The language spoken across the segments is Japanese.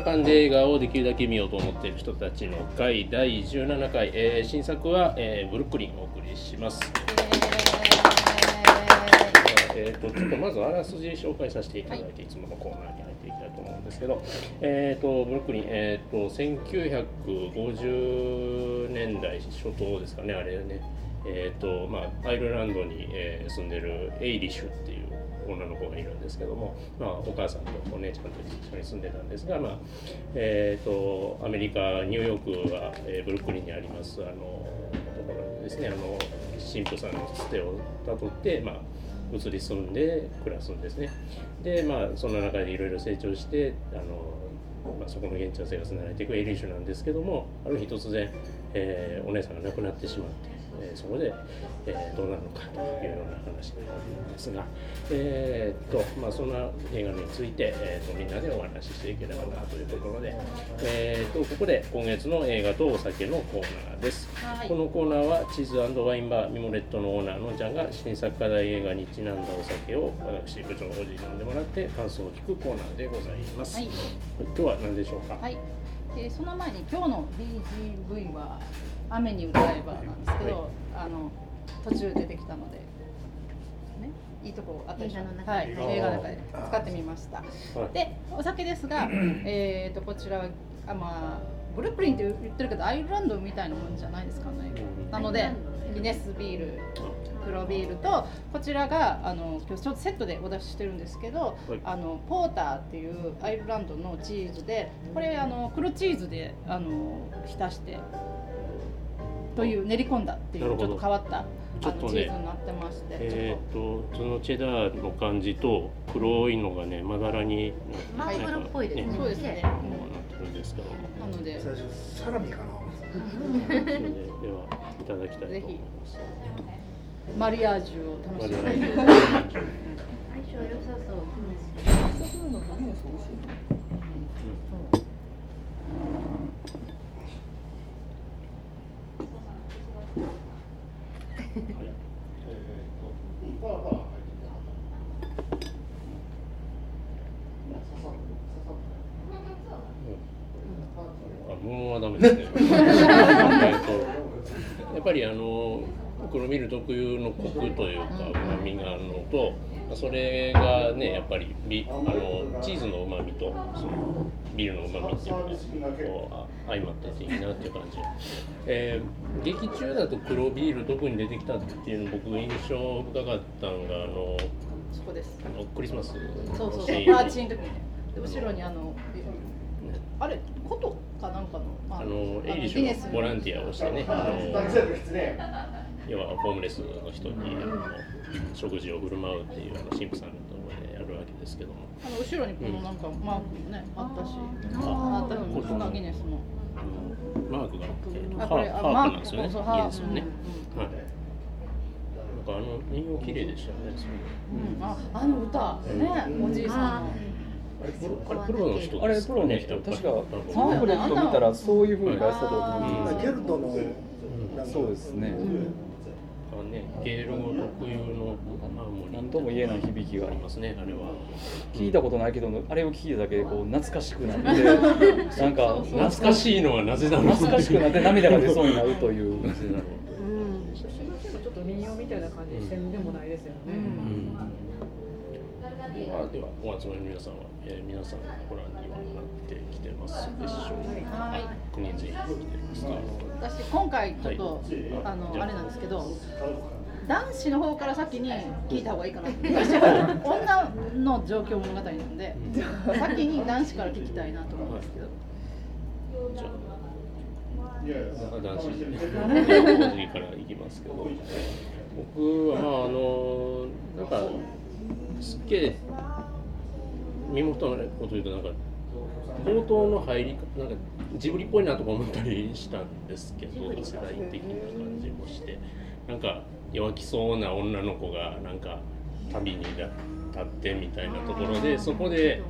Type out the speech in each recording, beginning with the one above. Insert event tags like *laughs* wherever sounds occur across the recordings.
映画館で映画をできるだけ見ようと思っている人たちの会第17回、えー新作は、えーブルックリンをお送りします。えー、とちょっとまずあらすじ紹介させていただいて、い、つものコーナーに入っていきたいと思うんですけど、えー、とブルックリン、えー、と1950年代初頭ですかねあれね、えーとまあ、アイルランドに、えー住んでるエイリッシュっていう女の子がいるんですけども、まあ、お母さんとお姉ちゃんと一緒に住んでたんですが、まあえー、とアメリカニューヨークは、えーブルックリンにありますあのところですねあの神父さんのつてをたどって、まあ、移り住んで暮らすんですね。でまあその中でいろいろ成長してあの、まあ、そこの現地の生活に慣れていくエリッシュなんですけどもある日突然、えーお姉さんが亡くなってしまって、えーそこで、えーどうなるのかというような話になるんですが、えーっとまあ、そんな映画について、えーっとみんなでお話ししていければなというところで、えーっとここで今月の映画とお酒のコーナーです。はいこのコーナーはチーズワインバーミモレットのオーナーのんちゃんが新作課題映画にちなんだお酒を私部長のおじに飲んでもらって感想を聞くコーナーでございます。はい今日は何でしょうか？はい、でその前に今日の BGV は雨に歌えばなんですけど、あの途中出てきたので、ね、いいとこあったでしょ。映画の中はい、で映画の中で使ってみました。はい。でお酒ですが、*clears throat* えっとこちらはあまあブルックリンって言ってるけどアイルランドみたいなもんじゃないですかね。うん。なのでギネスビール黒ビールとこちらがあの今日ちょっとセットでお出ししてるんですけど、はい。あのポーターっていうアイルランドのチーズでこれあの黒チーズであの浸してという練り込んだっていうちょっと変わったちょっとね。チーズになってまして、えーっとそのチェダーの感じと黒いのがねまだらにマーブルっぽいですね。そうですね、こうなってるんですけども。なので。最初サラミかな。でではいただきたいと思います。マリアージュを楽しんでマリアージュ相性良さそう。*laughs* あ、無音はダメですね。えっとやっぱりあの黒ビール特有のコクというか旨味があるのと、それがねやっぱりビあのチーズの旨味とそのビールの旨味っていうのがこうあ相まってていいなっていう感じ。えー劇中だと黒ビール特に出てきたっていうの僕印象深かったのがあのそこです。あのクリスマスのそうそうパーチーの時に後ろにあのあれ琴かなんかの、まあのエイリッシュのボランティアをしてね、あの要はホームレスの人にあの食事を振る舞うっていうあの神父さんのところでやるわけですけども、あの後ろにこのなんかマークもね、あったし、ああったのその。ギネスの。マークがあって、あこれあハハープなんですよね、そうそういいですよね。ハはい。なんかあの人形綺麗でしたよね。うん、あ、あの歌、ね、おじいさんの。あれプロあれプロの人あれプロの人、確かパンフレット見たらそういう風に出したと思うんケルトのなんかそうですね。あね、ゲール語特有の何とも言えない響きがありますね、あれは。聞いたことないけど、あれを聞いただけでこう懐かしくなって、*laughs* なんか懐かしいのはなぜだろう。懐かしくなって涙が出そうになるという。なぜだろう。ちょっと民謡みたいな感じせん。でもないですよね。うん。ではではお集まりの皆さん。は、えー、皆さん。ご覧にはなってきてますでしょうか。はい国人来てますか。私今回ちょっと、はい。あのあ。あれなんですけど。男子の方から先に聞いた方がいいかな女の状況物語なんで、先に男子から聞きたいなと思うんですけど。じゃあ。男子でおじからいきますけど、僕はまああのなんかすっげえ身元のこと言うとなんか冒頭の入りなんかジブリっぽいなとか思ったりしたんですけど世代的な感じもしてなんか弱気そうな女の子がなんか旅に立ってみたいなところでそこで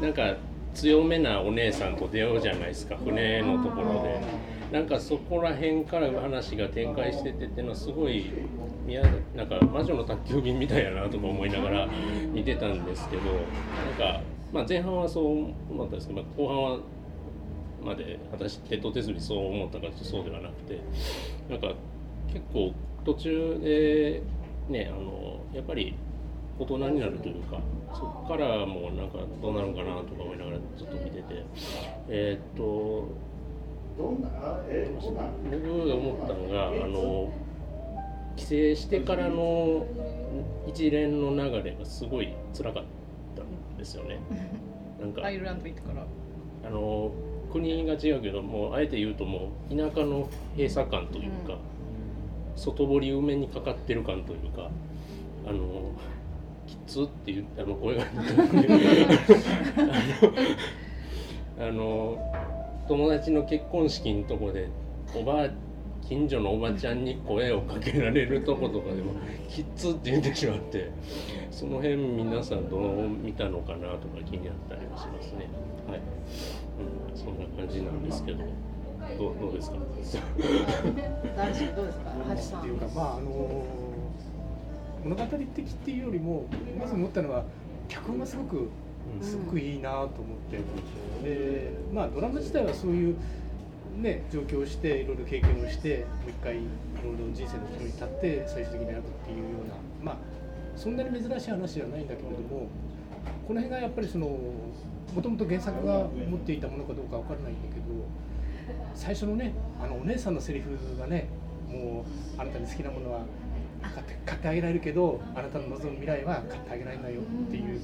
なんか強めなお姉さんと出会うじゃないですか船のところで。なんかそこら辺から話が展開しててっていうのはすごいいやなんか魔女の宅急便みたいやなとか思いながら *laughs* 見てたんですけどなんか、まあ、前半はそう思ったんですけど、まあ、後半はまで果たしてと手すりそう思ったかとそうではなくてなんか結構途中でねあのやっぱり大人になるというかそこからもうなんかどうなるのかなとか思いながらずっと見ててえーっと僕が思ったのがあの帰省してからの一連の流れがすごい辛かったんですよね。*laughs* なんかアイルランド行ってからあの国が違うけどもうあえて言うともう田舎の閉鎖感というか、うん外堀埋めにかかってる感というかあのきつっていうあの声があの友達の結婚式のとこでおばあ近所のおばちゃんに声をかけられるとことかでもきつって言ってしまってその辺皆さんどう見たのかなとか気になったりはしますね。はい、うん、そんな感じなんですけど。どうどうですか？*laughs* 男子どうですか？ハチさん。っていうかまああの物語的っていうよりもまず思ったのは脚本がすごくすごくいいなと思って、でまあドラマ自体はそういうね状況をしていろいろ経験をしてもう一回いろいろ人生の岐路に立って最終的に選ぶっていうようなまあそんなに珍しい話じゃないんだけれどもこの辺がやっぱりそのもともと原作が持っていたものかどうかわからないんだけど最初のねあのお姉さんのセリフがねもうあなたに好きなものは買って買ってあげられるけどあなたの望む未来は買ってあげられないよっていう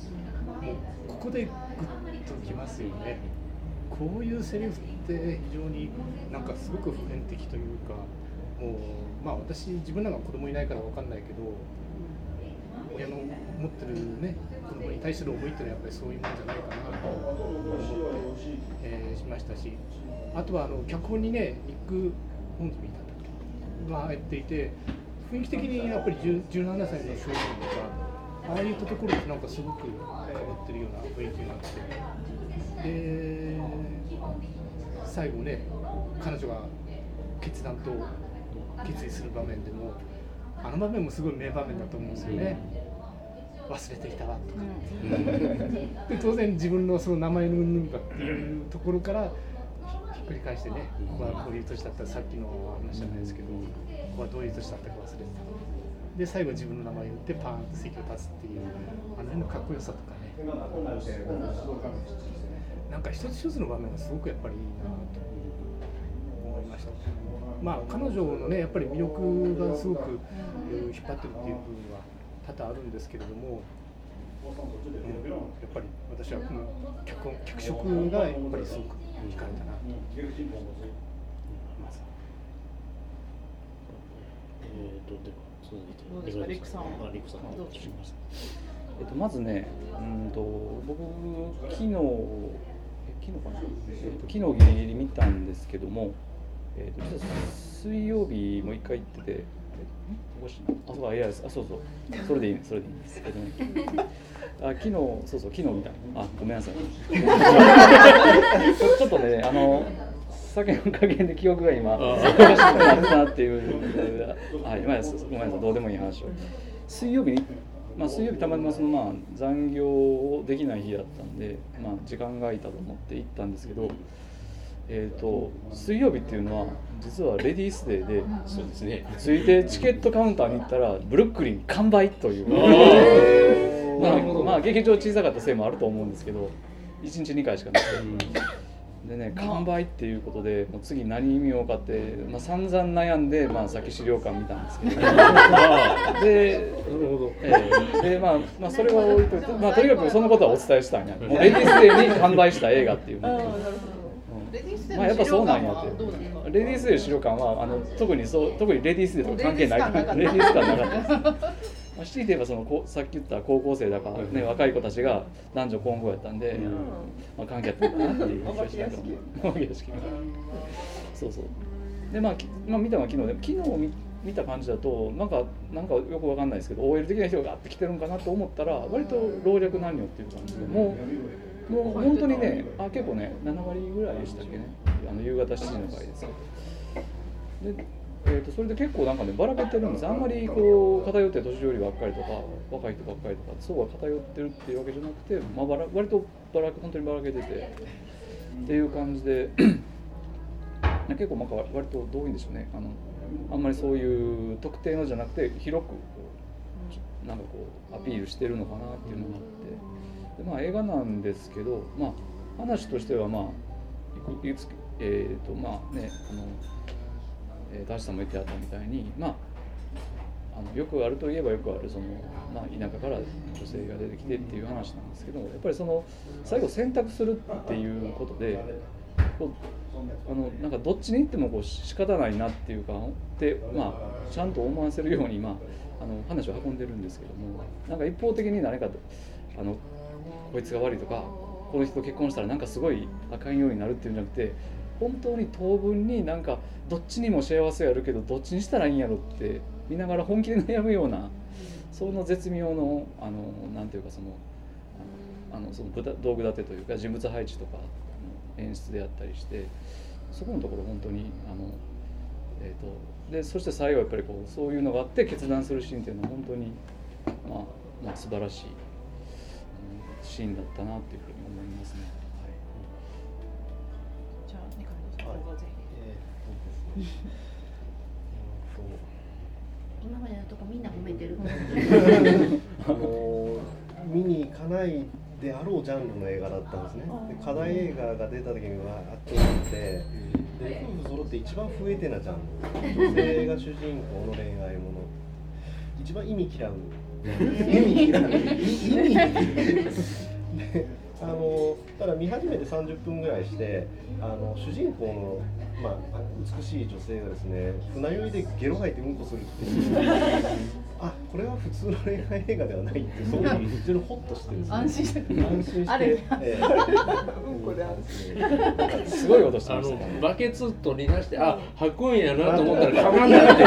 もうここでグッときますよね。こういうセリフって非常になんかすごく普遍的というかもうまあ私自分なんか子供いないからわかんないけど親の持ってるね子供に対する思いっていうのはやっぱりそういうもんじゃないかなと思って、えーしましたしあとはあの脚本にねニック・ホンズミーだったっけ？が入っていて雰囲気的にやっぱり17歳の少年とかああいったところとなんかすごく変わってるような雰囲気があってで最後ね彼女が決断と決意する場面でもあの場面もすごい名場面だと思うんですよね。忘れていたわとか、で当然自分のその名前のうんぬんかっていうところからひっくり返してね、ここはこういう年だったらさっきの話じゃないですけど、ここはどういう年だったか忘れてた。で最後自分の名前を言ってパーンと席を立つっていうあの辺のかっこよさとかねなんか一つ一つの場面がすごくやっぱりいいなと思いました。まあ彼女のねやっぱり魅力がすごくえー引っ張ってるっていう部分は多々あるんですけれども、うんやっぱり私はこの脚本脚色がやっぱりすごく惹かれたなと思います。えーとでは続いてどうですかリクさんは？あリクさんどうです。かえっと、まずね、うんと僕、昨日、え昨日かな、えっと、昨日ギリギリ見たんですけども、えっと、実は水曜日も一回行ってて、えおかしいなあ、そうか、いや、あ、そうそう、それでいいね、それでいいんですけどね。あ昨日、そうそう、昨日見た。あ、ごめんなさい。*laughs* ちょっとね、あの、酒の加減で記憶が今、おかしくなっなっていう、はい、まあ、ごめんなさい、どうでもいい話を。水曜日に、まあ、水曜日たまたまそのまあ残業をできない日だったんで、まあ、時間が空いたと思って行ったんですけど、えー、と水曜日っていうのは実はレディースデーでそうですね。ついてチケットカウンターに行ったらブルックリン完売というまあ、まあ劇場小さかったせいもあると思うんですけど1日2回しかなくて。でね完売っていうことでもう次何見ようかって、まあ、散々悩んで、まあ、さっき資料館見たんですけど。*laughs* でええ。でまあまあそれは置いといて、まあ、とにかくそのことはお伝えしたん。やもうレディースデーに完売した映画っていうねほど。レディースデーまあやっぱそうなんやって。レディースデー資料館はあの特にそう特にレディースデーとか関係ない。レディース感なかった。レディース感なかったですまあ、強いて言えばそのこうさっき言った高校生だから、ね、若い子たちが男女混合やったんで、まあ、関係あったのかなっていう気がしたけど。*laughs* そうそう。でまあ、きまあ、見たのは昨日で昨日見見た感じだとなんかなんかよくわかんないですけど OL 的な人がガッて来てるんかなと思ったら割と老若男女っていう感じでもうもう本当にねあ結構ね7割ぐらいでしたっけね。あの夕方7時の回ですけど。でえー、とそれで結構なんかねばらけてるんです。あんまりこう偏って年寄りばっかりとか若い人ばっかりとかそうは偏ってるっていうわけじゃなくて、まあ、ばら割とばら本当にばらけててっていう感じで *clears throat* 結構なんか割とどういうんでしょうね。あのあんまりそういう特定のじゃなくて広くなんかこうアピールしてるのかなっていうのがあって。で、まあ、映画なんですけど、まあ、話としてはまあいくいくつえーとまあねあのえー、ダッシュさんも言ってあったみたいに、まあ、あのよくあるといえばよくあるその、まあ、田舎から女性が出てきてっていう話なんですけどやっぱりその最後選択するっていうことでこうあのなんかどっちに行ってもこう仕方ないなっていうかで、まあ、ちゃんと思わせるように、まあ、あの話を運んでるんですけどもなんか一方的に何かあのこいつが悪いとかこの人と結婚したらなんかすごいあかんようになるっていうんじゃなくて本当に当分になんかどっちにも幸せやるけどどっちにしたらいいんやろって見ながら本気で悩むようなその絶妙のあのなんていうかそのあのその道具立てというか人物配置とか演出であったりしてそこのところ本当にあの、えーと、でそして最後やっぱりこうそういうのがあって決断するシーンっていうのは本当に、まあ、まあ素晴らしいシーンだったなっていうふうに思いますね。*laughs* 今までのとこみんな褒めてる。あの見に行かないであろうジャンルの映画だったんですね。で課題映画が出た時にはあっと思って、で夫婦揃って一番増えてなジャンル。女性が主人公の恋愛もの。一番意味嫌う。*laughs* 意味嫌う。*laughs* 意味。あのただ見始めて30分ぐらいしてあの主人公の、まあ、美しい女性がですね船酔いでゲロ吐いてうんこするっていう。*laughs* あこれは普通の恋愛映画ではないってそういう非常にホッとしてる、ね、安心して安心してえー、うん。こで安心すごい音してました、ね、バケツ取り出してあ吐くん。やなと思ったらかまん。ないって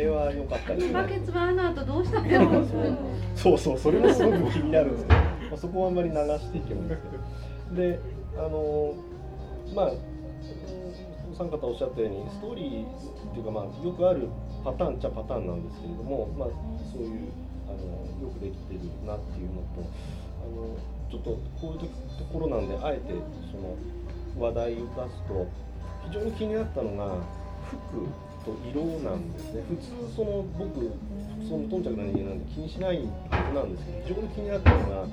いうは良かったです、ね、バケツはあの後どうしたん。だろうそうそうそれもすごく気になるんですけど、まあ、そこはあんまり流していけばいんですけど。であのまあお三方おっしゃったようにストーリーっていうか、まあ、よくあるパターンっちゃパターンなんですけれども、まあ、そういうあのよくできてるなっていうのとあのちょっとこういうところなんであえてその話題を出すと非常に気になったのが服と色なんですね。普通その僕その頓着な人間なんで気にしないはずなんですけど非常に気になったのが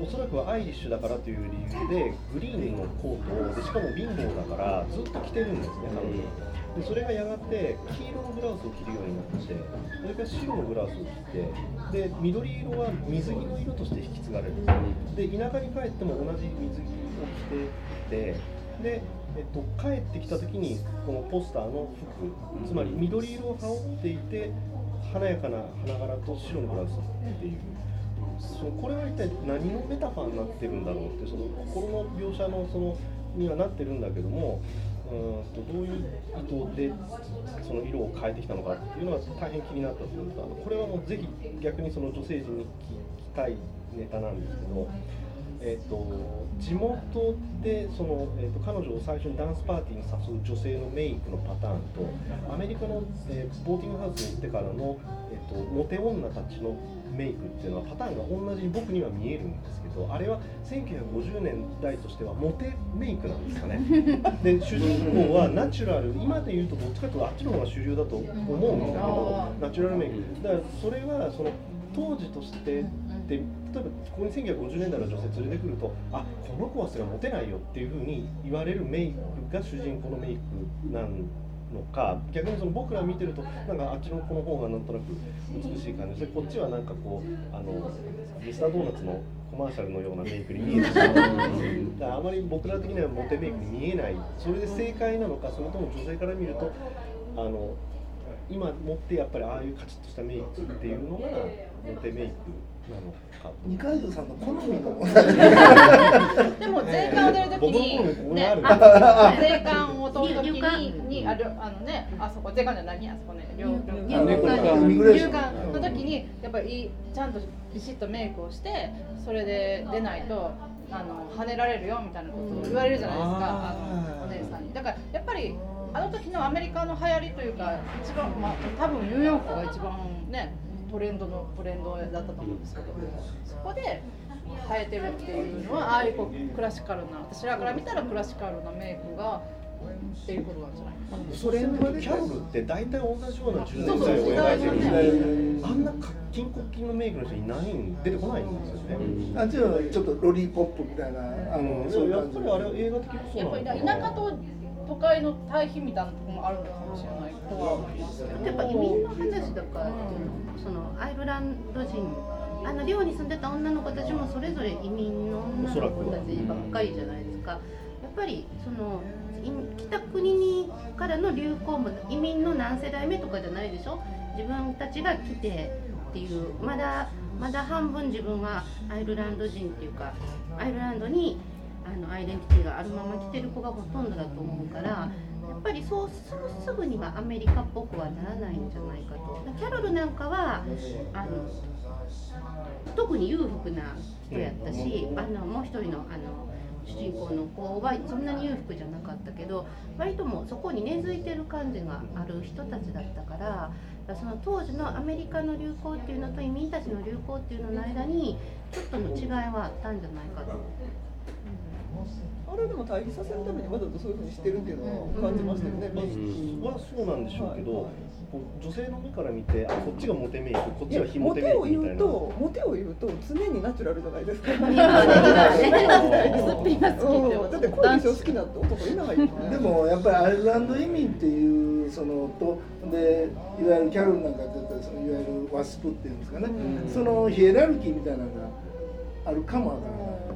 おそらくはアイリッシュだからという理由でグリーンのコートをでしかも貧乏だからずっと着てるんですね彼女。でそれがやがて黄色のブラウスを着るようになってそれから白のブラウスを着てで緑色は水着の色として引き継がれるんですで田舎に帰っても同じ水着を着ててでえっと、帰ってきた時にこのポスターの服つまり緑色を羽織っていて華やかな花柄と白のブラウスっていうそのこれは一体何のメタファーになってるんだろうってその心の描写のそのにはなってるんだけどもうんとどういう意図でその色を変えてきたのかっていうのは大変気になったというかこれはもうぜひ逆にその女性陣に聞きたいネタなんですけど。えーと、地元でその、えーと、彼女を最初にダンスパーティーに誘う女性のメイクのパターンとアメリカの、えー、ボーティングハウスに行ってからの、えーと、モテ女たちのメイクっていうのはパターンが同じに僕には見えるんですけどあれは1950年代としてはモテメイクなんですかね。*laughs* で主人公はナチュラル今で言うとどっちかというとあっちの方が主流だと思うんだけどナチュラルメイク。だからそれはその当時としてで例えばここに1950年代の女性連れてくるとあこの子はそれはモテないよっていうふうに言われるメイクが主人公のメイクなんのか逆にその僕ら見てるとなんかあっちの子の方がなんとなく美しい感じでこっちはなんかこうあのミスタードーナツのコマーシャルのようなメイクに見えてしまう。*laughs* あまり僕ら的にはモテメイクに見えない。それで正解なのかそれとも女性から見るとあの今持ってやっぱりああいうカチッとしたメイクっていうのがモテメイク二階堂さんの好みのでも税関を出るときに、ね、*laughs* 税関を通るときににあるあのねあそこ税関じゃ何あそこね入管。の時にやっぱりちゃんとビシッとメイクをしてそれで出ないとあの跳ねられるよみたいなことを言われるじゃないですかあのお姉さんに。だからやっぱりあの時のアメリカの流行りというか一番まあ多分ニューヨークが一番ねトレンドのブレンドだったと思うんですけどそこで生えてるっていうのはああいうこうクラシカルな私らから見たらクラシカルなメイクがっていうことなんじゃない？かな。それキャロルって大体同じような10年代を描いてるんで、あんな金国金のメイクの人いないん出てこないんですよね。あじゃあちょっとロリーポップみたいなあの、そうやっぱりあれ映画的やっぱり田舎と都会の対比みたいなもあるのかもしれないとは思いますけど。やっぱ移民の話だから、そのアイルランド人あの寮に住んでた女の子たちもそれぞれ移民の女の子たちばっかりじゃないですか。やっぱりその来た国にからの流行も移民の何世代目とかじゃないでしょ自分たちが来てっていうまだまだ半分自分はアイルランド人っていうかアイルランドにあのアイデンティティがあるまま来てる子がほとんどだと思うからやっぱりそうすぐにはアメリカっぽくはならないんじゃないかと。キャロルなんかはあの特に裕福な人やったし、あのもう一人のあの主人公の子はそんなに裕福じゃなかったけど割ともそこに根付いてる感じがある人たちだったからその当時のアメリカの流行っていうのと移民たちの流行っていうのの間にちょっとの違いはあったんじゃないかと。あれでも対比させるためにわざとそういうふうにしてるっていうのは感じましたよね。うん、はそうなんでしょうけど、はい女性の目から見てあこっちがモテメイクこっちは非モテメイクみたいな。モテを言うとモテを言うと常にナチュラルじゃないですか。だって恋でしょ好きな男いない。*laughs* でもやっぱりアイルランド移民っていうそのとでいわゆるキャロルなんかって言ったらそのいわゆるワスプっていうんですかね、そのヒエラルキーみたいなのがあるかもわからない。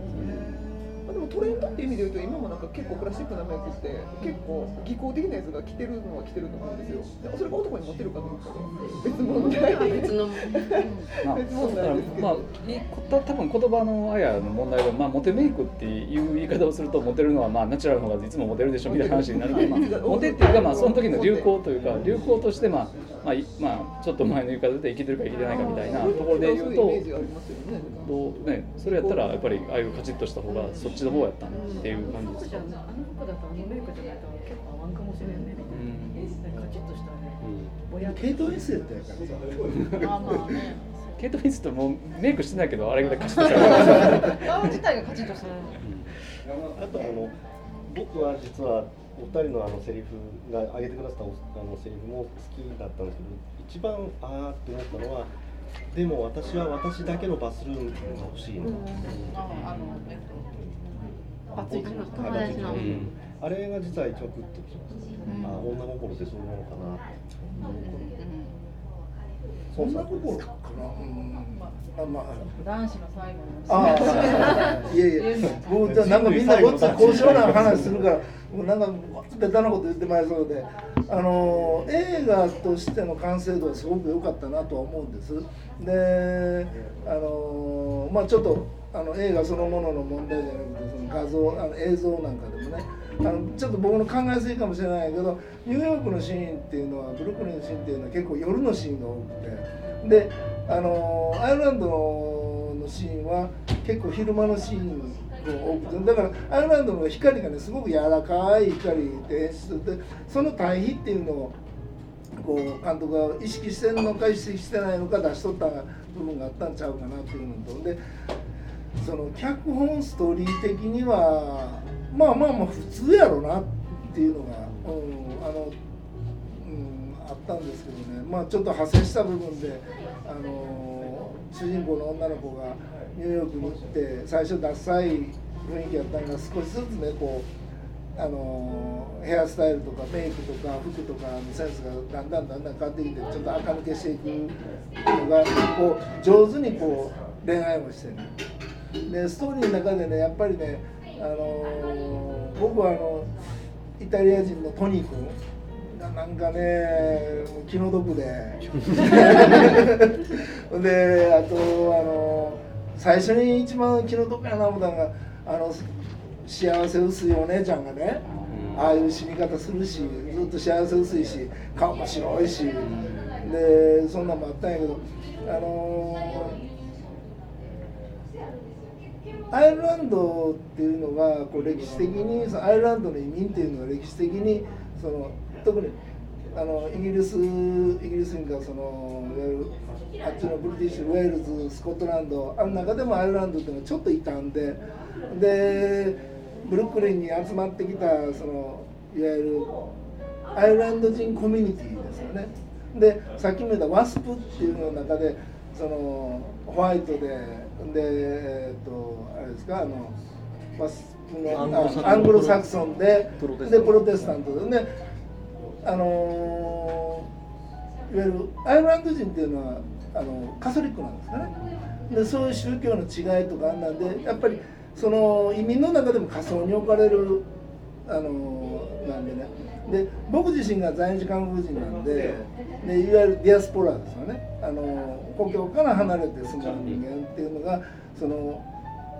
トレンドっていう意味で言うと今もなんか結構クラシックなメイクって結構技巧的なやつが着てるのは着てると思うんですよ。それが男にモテるかどうかは別問題。別の *laughs* 別問題ですけど、まあ、多分言葉のあやの問題は、まあ、モテメイクっていう言い方をするとモテるのは、まあ、ナチュラルの方がいつもモテるでしょみたいな話になるけど、*laughs* まあ、モテっていうか、まあ、その時の流行というか流行としてまあまあ、まあ、ちょっと前の言い方で生きてるか生きてないかみたいなところで言うと、どうね、それやったらやっぱりああいうカチッとした方がそっちの方やったっていう感じですか。あの服だとあのメイクじゃないと結構合わん。かもしれん。ね。うん、カチッとしたね。ケイト・ウィンスレットやからさ。あまあね。ケイト・ウィンスレットもメイクしてないけどあれぐらいカチッとした。顔自体がカチッとしてる。あとあの僕は実はお二人のあのセリフが挙げてくださったあのセリフも好きだったんですけど一番ああって思ったのはでも私は私だけのバスルームが欲しいの。あのえっとバツイチの友達の。あれが実は一番グッときました。あ女心ってそういうものかな。そんな心かな。あまあ男子の最後の。ああいやいやもうじゃなんかみんなごっつ高尚な話するからもうなんかベタなこと言ってまいそうであの映画としての完成度はすごく良かったなとは思うんです。であのまあちょっとあの映画そのものの問題じゃなくてその画像あの映像なんかでもねあのちょっと僕の考えすぎかもしれないけどニューヨークのシーンっていうのはブルックリンのシーンっていうのは結構夜のシーンが多くて。であのアイルランドのシーンは結構昼間のシーンが多くて。だからアイルランドの光がねすごく柔らかい光で演出でその対比っていうのをこう監督が意識してるのか意識してないのか出しとった部分があったんちゃうかなっていうのと。でその脚本ストーリー的にはまあまあまあ普通やろなっていうのが、うん、あの、うん、あったんですけどねまあちょっと派生した部分であの主人公の女の子がニューヨークに行って最初ダサい雰囲気やったのが少しずつねこうあのヘアスタイルとかメイクとか服とかのセンスがだんだんだんだん変わってきてちょっと垢抜けしていくのがこう上手にこう恋愛もしてる。でストーリーの中でねやっぱりねあの僕はあのイタリア人のトニー君。がなんかね気の毒で。*laughs* であとあの最初に一番気の毒やな思ったのがあの幸せ薄いお姉ちゃんがねああいう死に方するしずっと幸せ薄いし顔も白いし。でそんなんもあったんやけどあのアイルランドっていうのがこう歴史的にそのアイルランドの移民っていうのは歴史的にその特にあのイギリスイギリス人がそのいわゆるあっちのブリティッシュウェールズスコットランドあの中でもアイルランドっていうのはちょっと傷んででブルックリンに集まってきたそのいわゆるアイルランド人コミュニティですよね。でさっきも言ったワスプっていうの中でそのホワイトででえっ、とあれですかあのワスプのアングロサクソンででプロテスタントでねあのいわゆるアイルランド人っていうのはあのカソリックなんですかね。でそういう宗教の違いとかあんなんでやっぱりその移民の中でも仮想に置かれるあのなんでね。で僕自身が在日韓国人なんででいわゆるディアスポラですよね。あの故郷から離れて住む人間っていうのがその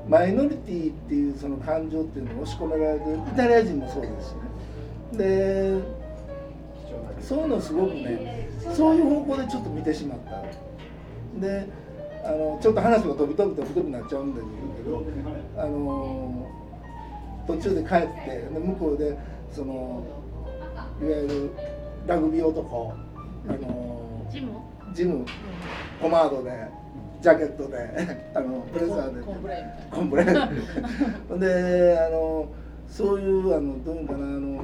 マイノリティっていうその感情っていうのを押し込められてるイタリア人もそうですしね。でそういうのすごくねそういう方向でちょっと見てしまった。であのちょっと話が飛び飛び飛び飛びなっちゃうんだけどあの途中で帰ってで向こうでそのいわゆるラグビー男あのジム？ジムコマードでジャケットで *laughs* あのブレザーで。コンブレコンであのそういうあのどういうかなあの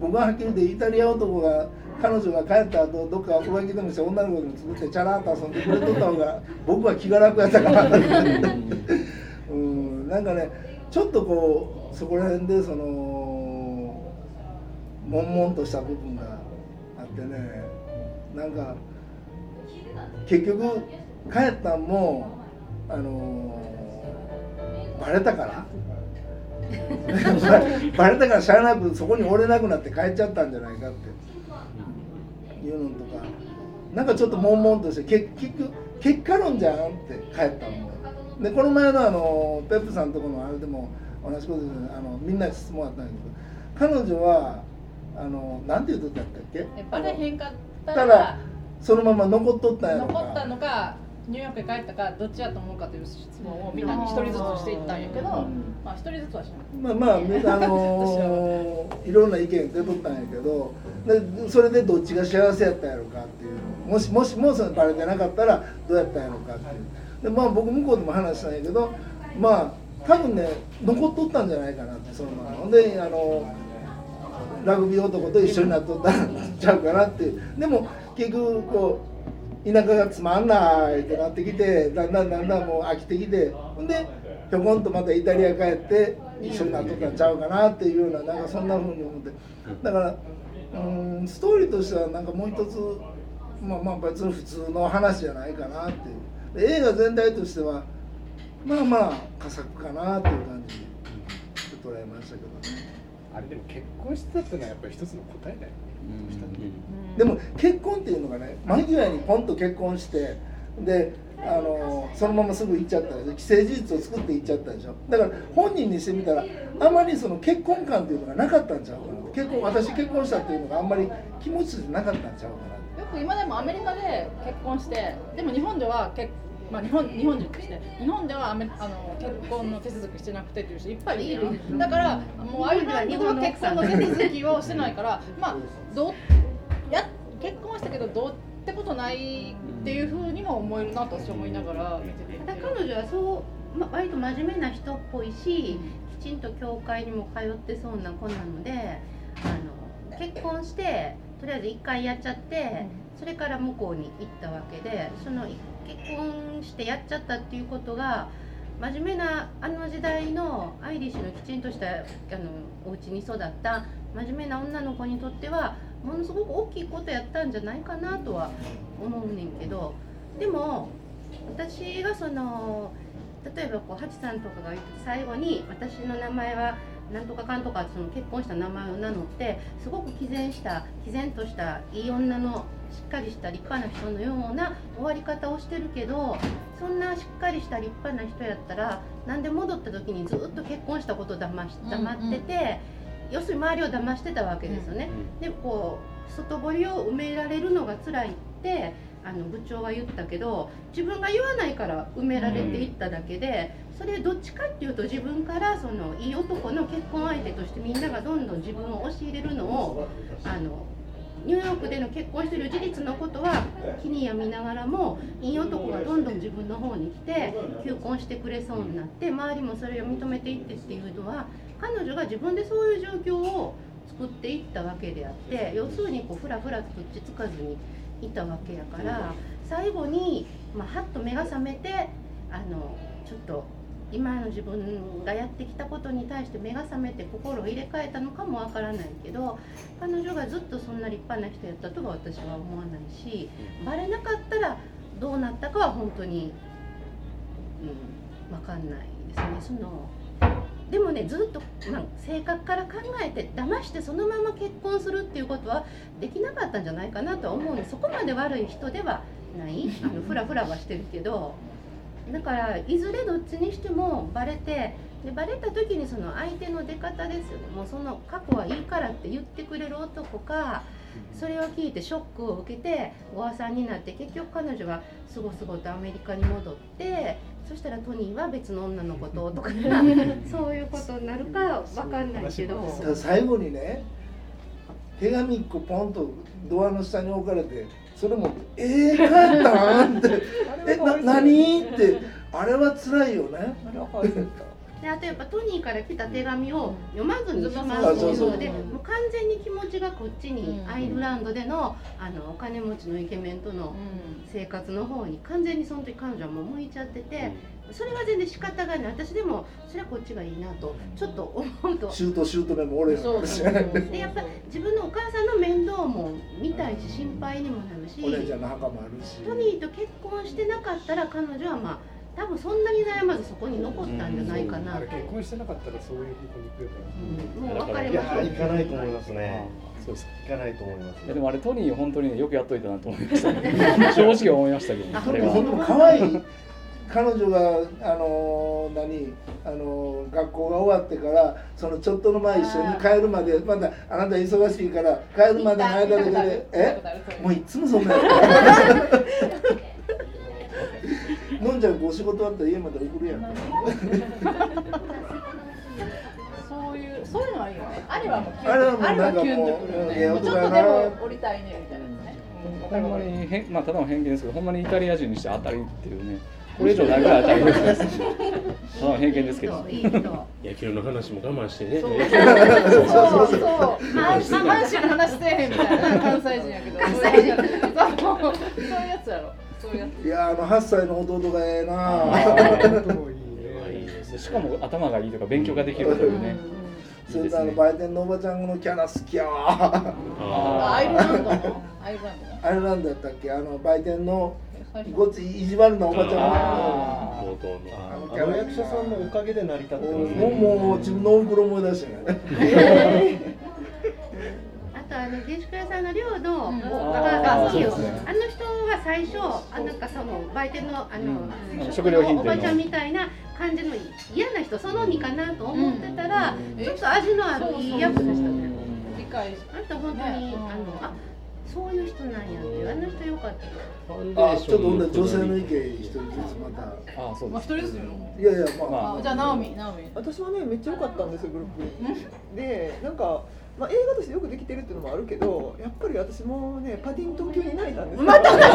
僕ははっきり言ってイタリア男が彼女が帰った後どっか浮気でもして女の子でも作ってチャラーっと遊んでくれとった方が僕は気が楽やったから。うん。なんかねちょっとこうそこら辺でその悶々とした部分があってね。なんか結局帰ったんもあのバレたから。*laughs* バレたからしゃあなくそこにおれなくなって帰っちゃったんじゃないかって。いうのとか。なんかちょっと悶々として結局結果論じゃんって帰ったのでこの前のあのペップさんのところのあれでも同じことであのみんなに質問あったんだけど彼女はあのなんて言うとったっけ？バレへんかったたらそのまま残っとったんやろ残ったのかニューヨークに帰ったかどっちやと思うかという質問をみんなに一人ずつしていったんやけど、まあ一人ずつはしない。まあまあ、*laughs* あのー、いろんな意見出とったんやけどでそれでどっちが幸せやったんやろかっていうもしもしもそれバレてなかったらどうやったんやろうかっていう。でまあ僕向こうでも話したんやけどまあ多分ね残っとったんじゃないかなってそのまま。であのラグビー男と一緒になっとったん *laughs* ちゃうかなっていう。でも結局こう田舎がつまんないってなってきてだんだんだんだんもう飽きてきてほんでひょこんとまたイタリア帰って一緒になっとったんちゃうかなっていうようななんかそんなふうに思って。だからうんストーリーとしてはなんかもう一つまあまあ別に普通の話じゃないかなっていう。映画全体としてはまあまあ佳作かなっていう感じで捉えましたけどね。あれでも結婚してたってのはやっぱり一つの答えだよね、でも結婚っていうのがね間際にポンと結婚してであのそのまますぐ行っちゃったで既成事実を作って行っちゃったでしょ。だから本人にしてみたらあまりその結婚観っていうのがなかったんちゃうかな。結婚私結婚したっていうのがあんまり気持ちでなかったんちゃうかな今でもアメリカで結婚してでも日本では結まあ、日本日本人として日本ではあの結婚の手続きしてなくてっていう人いっぱいいるだからもうアイルランドは結婚の手続きをしてないからまあどや結婚はしたけどどうってことないっていうふうにも思えるなと私は思いながら。見ててただ彼女はそう、ま、割と真面目な人っぽいしきちんと教会にも通ってそうな子なのであの結婚してとりあえず1回やっちゃってそれから向こうに行ったわけでその結婚してやっちゃったっていうことが真面目なあの時代のアイリッシュのきちんとしたあのお家に育った真面目な女の子にとってはものすごく大きいことやったんじゃないかなとは思うねんけどでも私がその例えばこうハチさんとかが言って最後に私の名前はなんとかかんとかその結婚した名前を名乗ってすごく毅然した毅然としたいい女のしっかりした立派な人のような終わり方をしてるけどそんなしっかりした立派な人やったらなんで戻った時にずっと結婚したことだまし黙ってて、うんうん、要するに周りを騙してたわけですよね。うんうん、でこう外堀を埋められるのが辛いってあの部長は言ったけど自分が言わないから埋められていっただけで、それどっちかっていうと自分からそのいい男の結婚相手としてみんながどんどん自分を押し入れるのをあのニューヨークでの結婚してる事実のことは気に病みながらもいい男がどんどん自分の方に来て求婚してくれそうになって周りもそれを認めていってっていうのは彼女が自分でそういう状況を作っていったわけであって要するにこうふらふらとっちつかずにいたわけやから最後に、まあ、はっと目が覚めてあのちょっと今の自分がやってきたことに対して目が覚めて心を入れ替えたのかもわからないけど彼女がずっとそんな立派な人やったとは私は思わないしバレなかったらどうなったかは本当に、うん、分かんないですね。そのでもねずっと、まあ、性格から考えて騙してそのまま結婚するっていうことはできなかったんじゃないかなとは思うんでそこまで悪い人ではない。*laughs* あのフラフラはしてるけどだからいずれどっちにしてもバレてでバレた時にその相手の出方ですよね。もうその過去はいいからって言ってくれる男かそれを聞いてショックを受けておばさんになって結局彼女はすごすごとアメリカに戻ってそしたらトニーは別の女の子ととかそういうことになるか分かんないけど。最後にね手紙1個ポンとドアの下に置かれてそれも「えー、帰ったん?」って「えな何?」って。あれは辛いよね。であとやっぱトニーから来た手紙を読まずにしまうっていうのでもう完全に気持ちがこっちにアイルランドでのあのお金持ちのイケメンとの生活の方に完全にその時彼女はもう向いちゃってて。それは全然仕方がない。私でもそれはこっちがいいなとちょっと思うと。シュートシュートでも俺でやっぱ自分のお母さんの面倒も見たいし心配にもなるしお姉ちゃんの墓もあるし。トニーと結婚してなかったら彼女はまあ多分そんなに悩まずそこに残ったんじゃないかな、うん、結婚してなかったらそういう方向に行くようん、もう別れましょう行かないと思いますね。そうです行かないと思います、ね、でもあれトニー本当にねよくやっといたなと思いました、ね、*laughs* 正直思いましたけど、ね、れは。本当可愛い。彼女があの何？あの学校が終わってからそのちょっとの前一緒に帰るまでまだあなた忙しいから帰るまでの間だけでえ？もういつもそんなやつ *laughs* のんちゃんお仕事あったら家まで送るやん。そういうそういうのはいいよね。あれはもうキュンあれはもうなんかもうちょっとでも降りたいねみたいなね。ほんまにへまあただの偏見ですけどほんまにイタリア人にして当たりっていうねこれ以上ないぐらい当たりですしただ偏見ですけど。野球の話も我慢してね。そう。そうそうまあ阪神の話せえへんみたいな。関西人やけど。関西人。そういうやつやろいやあの8歳の弟がええな *laughs* しかも頭がいいとか勉強ができるというね、それとあの売店のおばちゃんのキャラ好きやわ。アイルランドの？アイルランドアイルランドやったっけ？あの売店のごつ意地悪なおばちゃん。の。あの役者さんのおかげで成り立ってます、ね、もうもう自分のおふくろ思い出してね。*laughs* とあの下宿屋さんの寮のお母さん、あの人は最初あなんかその売店のあの、食料品おばちゃんみたいな感じの嫌な人その2かなと思ってたら、ちょっと味のあるいい役でしたね。理解あんた本当にあのあそういう人なんやってあの人よかった。あちょっと女性の意見一人ずつまた。あそうまあ一人ですよ。いやいやまあ、じゃあナオミナオミ。私はねめっちゃ良かったんですよグループでなんかまあ、映画としてよくできてるっていうのもあるけどやっぱり私もねパディントン級に泣いたんですまた泣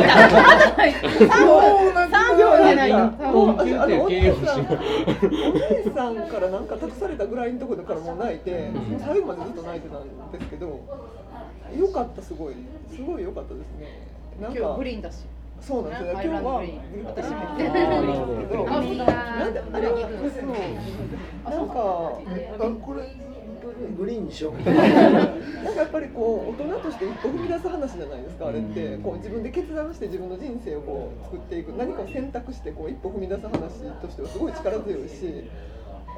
い。た3秒で泣いたお姉さんからなんか託されたぐらいのところからもう泣いて最後までずっと泣いてたんですけどよかったすごい。すごいよかったですね。なんかグリーンだし。そうなんですよ。今日は私もなんであれになんかこれグリーンにしよう。*laughs* なんかやっぱりこう大人として一歩踏み出す話じゃないですかあれって。こう自分で決断して自分の人生をこう作っていく何かを選択してこう一歩踏み出す話としてはすごい力強いし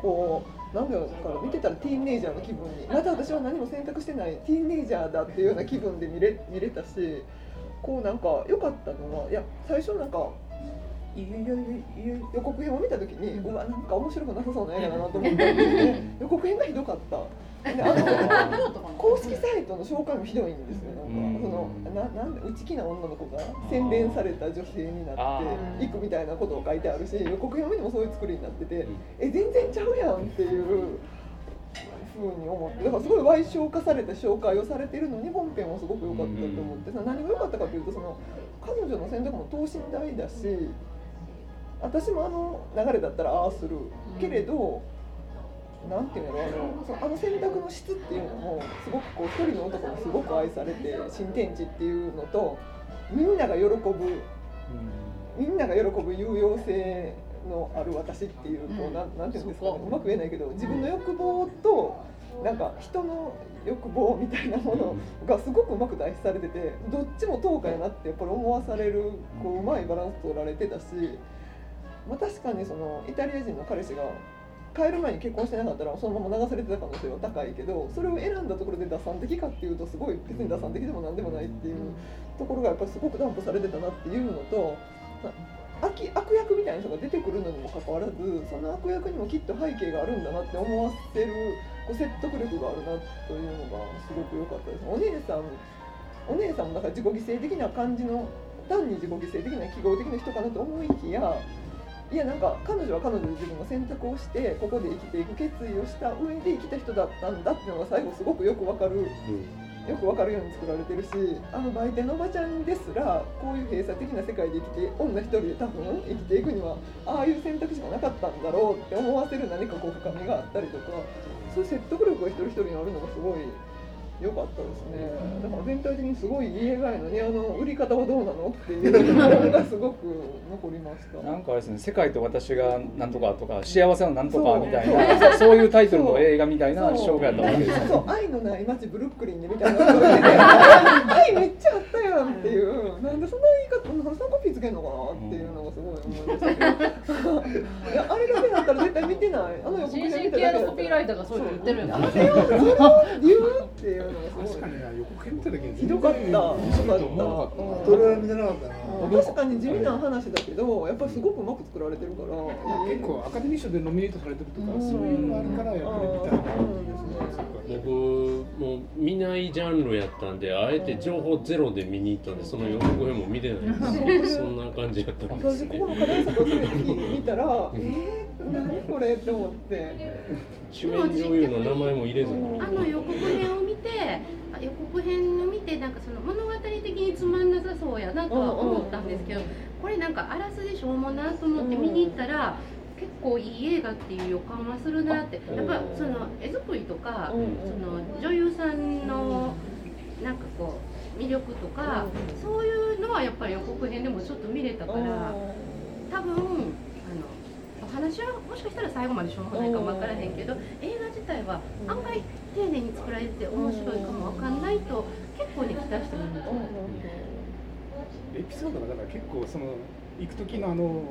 こうなんだろう見てたらティーンネイジャーの気分に。まだ私は何も選択してないティーンネイジャーだっていうような気分で見れ見れたしこうなんか良かったのはいや最初なんか予告編を見た時にうわなんか面白くなさそうな映画だなと思ったんで、ね、*laughs* 予告編がひどかった。であの公式サイトの紹介もひどいんですよなんか。そのななんで内気な女の子が洗練された女性になっていくみたいなことを書いてあるし予告編を見てもそういう作りになっててえ全然ちゃうやんっていうふうに思ってだからすごい歪償化された紹介をされてるのに本編はすごく良かったと思ってさ何が良かったかというとその彼女の選択も等身大だし私もあの流れだったらああするけれどなんていうの？あのそあの選択の質っていうのもすごくこう一人の男にすごく愛されて新天地っていうのとみんなが喜ぶ、みんなが喜ぶ有用性のある私っていうこうなんなんていうんですかね？うまく言えないけど自分の欲望となんか人の欲望みたいなものがすごくうまく対比されててどっちも等価やなってやっぱり思わされるこううまいバランス取られてたし、まあ、確かにそのイタリア人の彼氏が帰る前に結婚してなかったらそのまま流されてた可能性は高いけどそれを選んだところで打算的かっていうとすごい別に打算的でも何でもないっていうところがやっぱりすごく担保されてたなっていうのと。悪悪役みたいな人が出てくるのにもかかわらずその悪役にもきっと背景があるんだなって思わせるこう説得力があるなというのがすごく良かったですお姉さんお姉さんもだか自己犠牲的な感じの単に自己犠牲的な記号的な人かなと思いきやいやなんか彼女は彼女で自分の選択をしてここで生きていく決意をした上で生きた人だったんだっていうのが最後すごくよくわかる、うん、よくわかるように作られてるしあの売店のおばちゃんですらこういう閉鎖的な世界で生きて女一人で多分生きていくにはああいう選択肢がなかったんだろうって思わせる何かこう深みがあったりとかそういう説得力が一人一人にあるのがすごい。良かったですね。だから全体的にすごいいい映画やのにあの売り方はどうなのっていうのがすごく残りました。なんかあれですね、世界と私がなんとかとか幸せのなんとかみたいなそういうタイトルの映画みたいな紹介やったわけです。そう、愛のない街ブルックリンでみたいな *laughs* 愛めっちゃあったやんっていう、なんでそんな言い方、そんなコピーつけんのかなっていうのがすごい思いましたいやあれだけだったら絶対見てない。あの予告編見ただけだコピーライターがそう言ってるん。だ。あれを言うっていう。確かに予告編見た時にひどかった。ひどかった。それは見てなかったな確かに地味な話だけどやっぱりすごくうまく作られてるから。結構アカデミー賞でノミネートされてるとかそういうのがあるからやっぱり見たいな僕もう見ないジャンルやったんであえて情報ゼロで見に行ったんでその予告編も見てないんですそんな感じやったんですね。ここの課題作を見たらえー、何これって思って。主演女優の名前も入れずに。あの予告編を見て予告編を見てなんかその物語的につまんなさそうやなとは思ったんですけどこれなんかあらすじしょうもなと思って見に行ったら。結構いい映画っていう予感はするなって。やっぱその絵作りとか、その女優さんのなんかこう魅力とか、そういうのはやっぱり予告編でもちょっと見れたから多分話はもしかしたら最後までしょうもないかも分からへんけど映画自体は案外丁寧に作られて面白いかも分かんないと結構ね期待してるんですよ。エピソードがだから結構その行く時のあの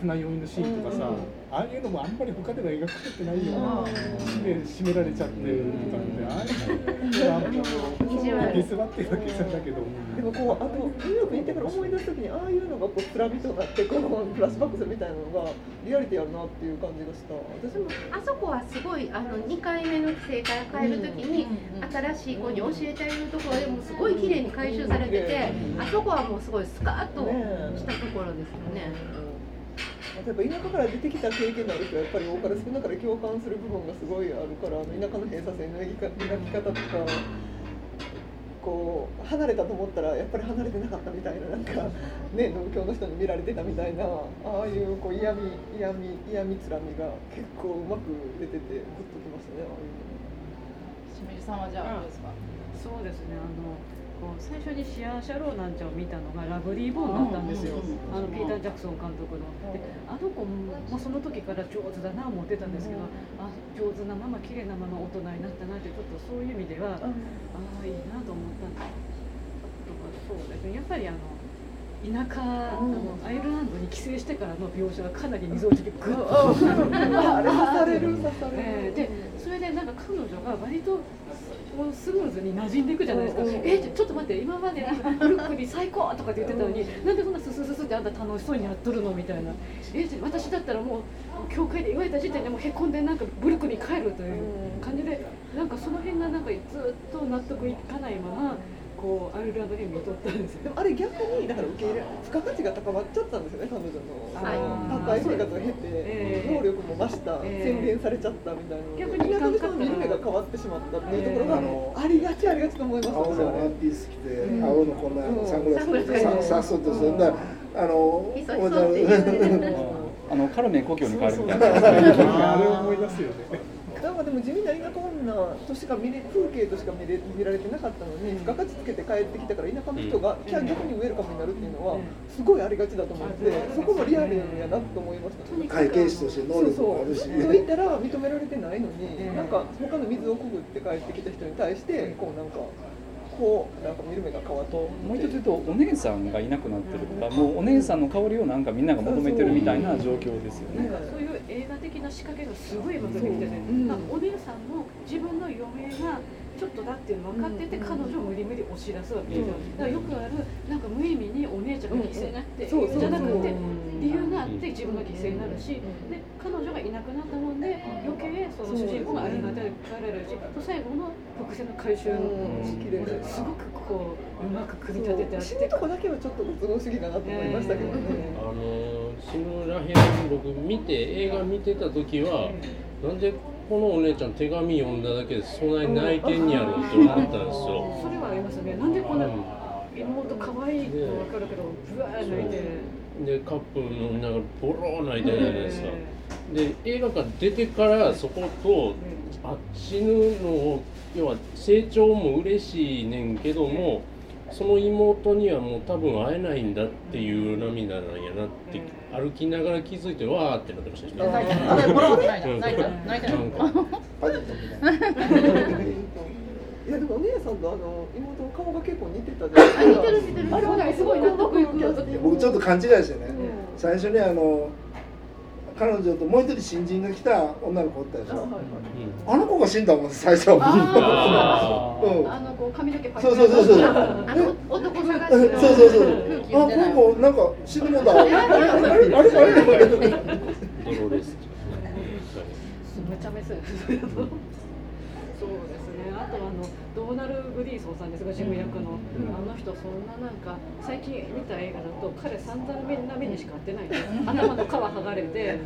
船酔いのシーンとかさ、ああいうのもあんまり他では描かれてないよ。うな締め締められちゃってるとかってああいうのはゲスバっていうわけじゃだけど。でもこうあとニューヨークに行ってから思い出す時にああいうのがこうつらみとなってこのフラッシュバックするみたいなのがリアリティあるなっていう感じがした。私もあそこはすごいあの2回目の帰省から帰る時に新しい子に教えてあげるところでもすごい綺麗に回収されててあそこはもうすごいスカッとしたところですよね。例えば田舎から出てきた経験のある人はやっぱり多かれ少なかれ共感する部分がすごいあるから田舎の閉鎖性の描き方とかこう離れたと思ったらやっぱり離れてなかったみたいななんかね農協の人に見られてたみたいなああいうこう嫌味嫌味嫌味つらみが結構うまく出ててグッときましたねああいうの。清水さんはじゃあどうですか、そうですねあのこう最初にシアーシャローなんちゃんを見たのがラブリーボーンだったんですよ、あのピーター・ジャクソン監督の。であの子もその時から上手だな思ってたんですけど、あ上手なまま綺麗なまま大人になったなってちょっとそういう意味では、ああいいなと思ったんですとかそうですね。やっぱりあの田舎、あのアイルランドに帰省してからの描写はかなり溝落ちでグッと刺される刺される、でそれでなんか彼女が割とこうスムーズに馴染んでいくじゃないですか、えちょっと待って今までブルックリー最高とかって言ってたのになんでそんなススススってあんた楽しそうにやっとるの？みたいな。え私だったらもう教会で言われた時点でもうへこんでなんかブルックリー帰るという感じでなんかその辺がなんかずっと納得いかないまま。こうアイルランドに見とったんですよ。あれ逆にだから受け入れ付加価値が高まっちゃったんですよね彼女の高い生活を経て、能力も増した、洗練されちゃったみたいな逆に逆にその見る目が変わってしまったっていうところが、ありがちありがちと思います青のワンピース着て、青のこんなサングラス着てさっそうとするんだ。あの *laughs* あのカルメン故郷に帰るみたいな。*laughs* あれ思い出すよねなんかでも地味な田舎女としか見れ風景としか見れ見られてなかったのに、付加価値つけて帰ってきたから田舎の人が、逆にウェルカムになるっていうのはすごいありがちだと思って、そこもリアルやなと思いました、会計士として能力もあるし、そう言ったら認められてないのに、なんか他の水をくぐって帰ってきた人に対してこうなんか。こうなんか見る目が変わってもう一つ言うとお姉さんがいなくなってるからもうお姉さんの香りをなんかみんなが求めてるみたいな状況ですよね。そういう映画的な仕掛けがすごいまとめてて、ね、お姉さんも自分の嫁がちょっとだっていうの分かってて、彼女を無理無理押し出すわけだからよくあるなんか無意味にお姉ちゃんが犠牲になって、じゃなくて理由があって自分が犠牲になるし、で彼女がいなくなったもんで余計その主人公がありがたいられるし最後の伏線の回収のすごくこううまく組み立ててあって。死ぬとこだけはちょっと都合主義かなと思いましたけどね、あの死ぬらへん僕見て映画見てた時は、なんでこのお姉ちゃん手紙読んだだけでそんなに泣いてんやろって思ったんですよ。それはありますね。なんでこんな妹可愛いってわかるけど、ぶわー泣いて。でカップ飲みながらボロー泣いてるじゃないですか。で映画館出てからそことあ死ぬの要は成長も嬉しいねんけども。その妹にはもう多分会えないんだっていう涙なんやなって歩きながら気づいてわーってなってましたしね。泣いた。泣いた。*laughs* いやでもお姉さんとあの妹の顔が結構似てたじゃないですか。似てる似てる。あれはすごい納得いく僕ちょっと勘違いしてね。最初にあの彼女ともう一人新人が来た女の子おったでしょ、うん、あの子が死んだもん最初あ,、うん、あの子髪の毛そうそうそうそう。あの男探しそうそうそうあこの子なんか死ぬもんだ。*laughs* めちゃめちゃそうですね。あとあのドーナル・グリーソンさんですが事務役の、うん、あの人そんななんか最近見た映画だと彼散々な目にしか合ってない頭の皮剥がれて。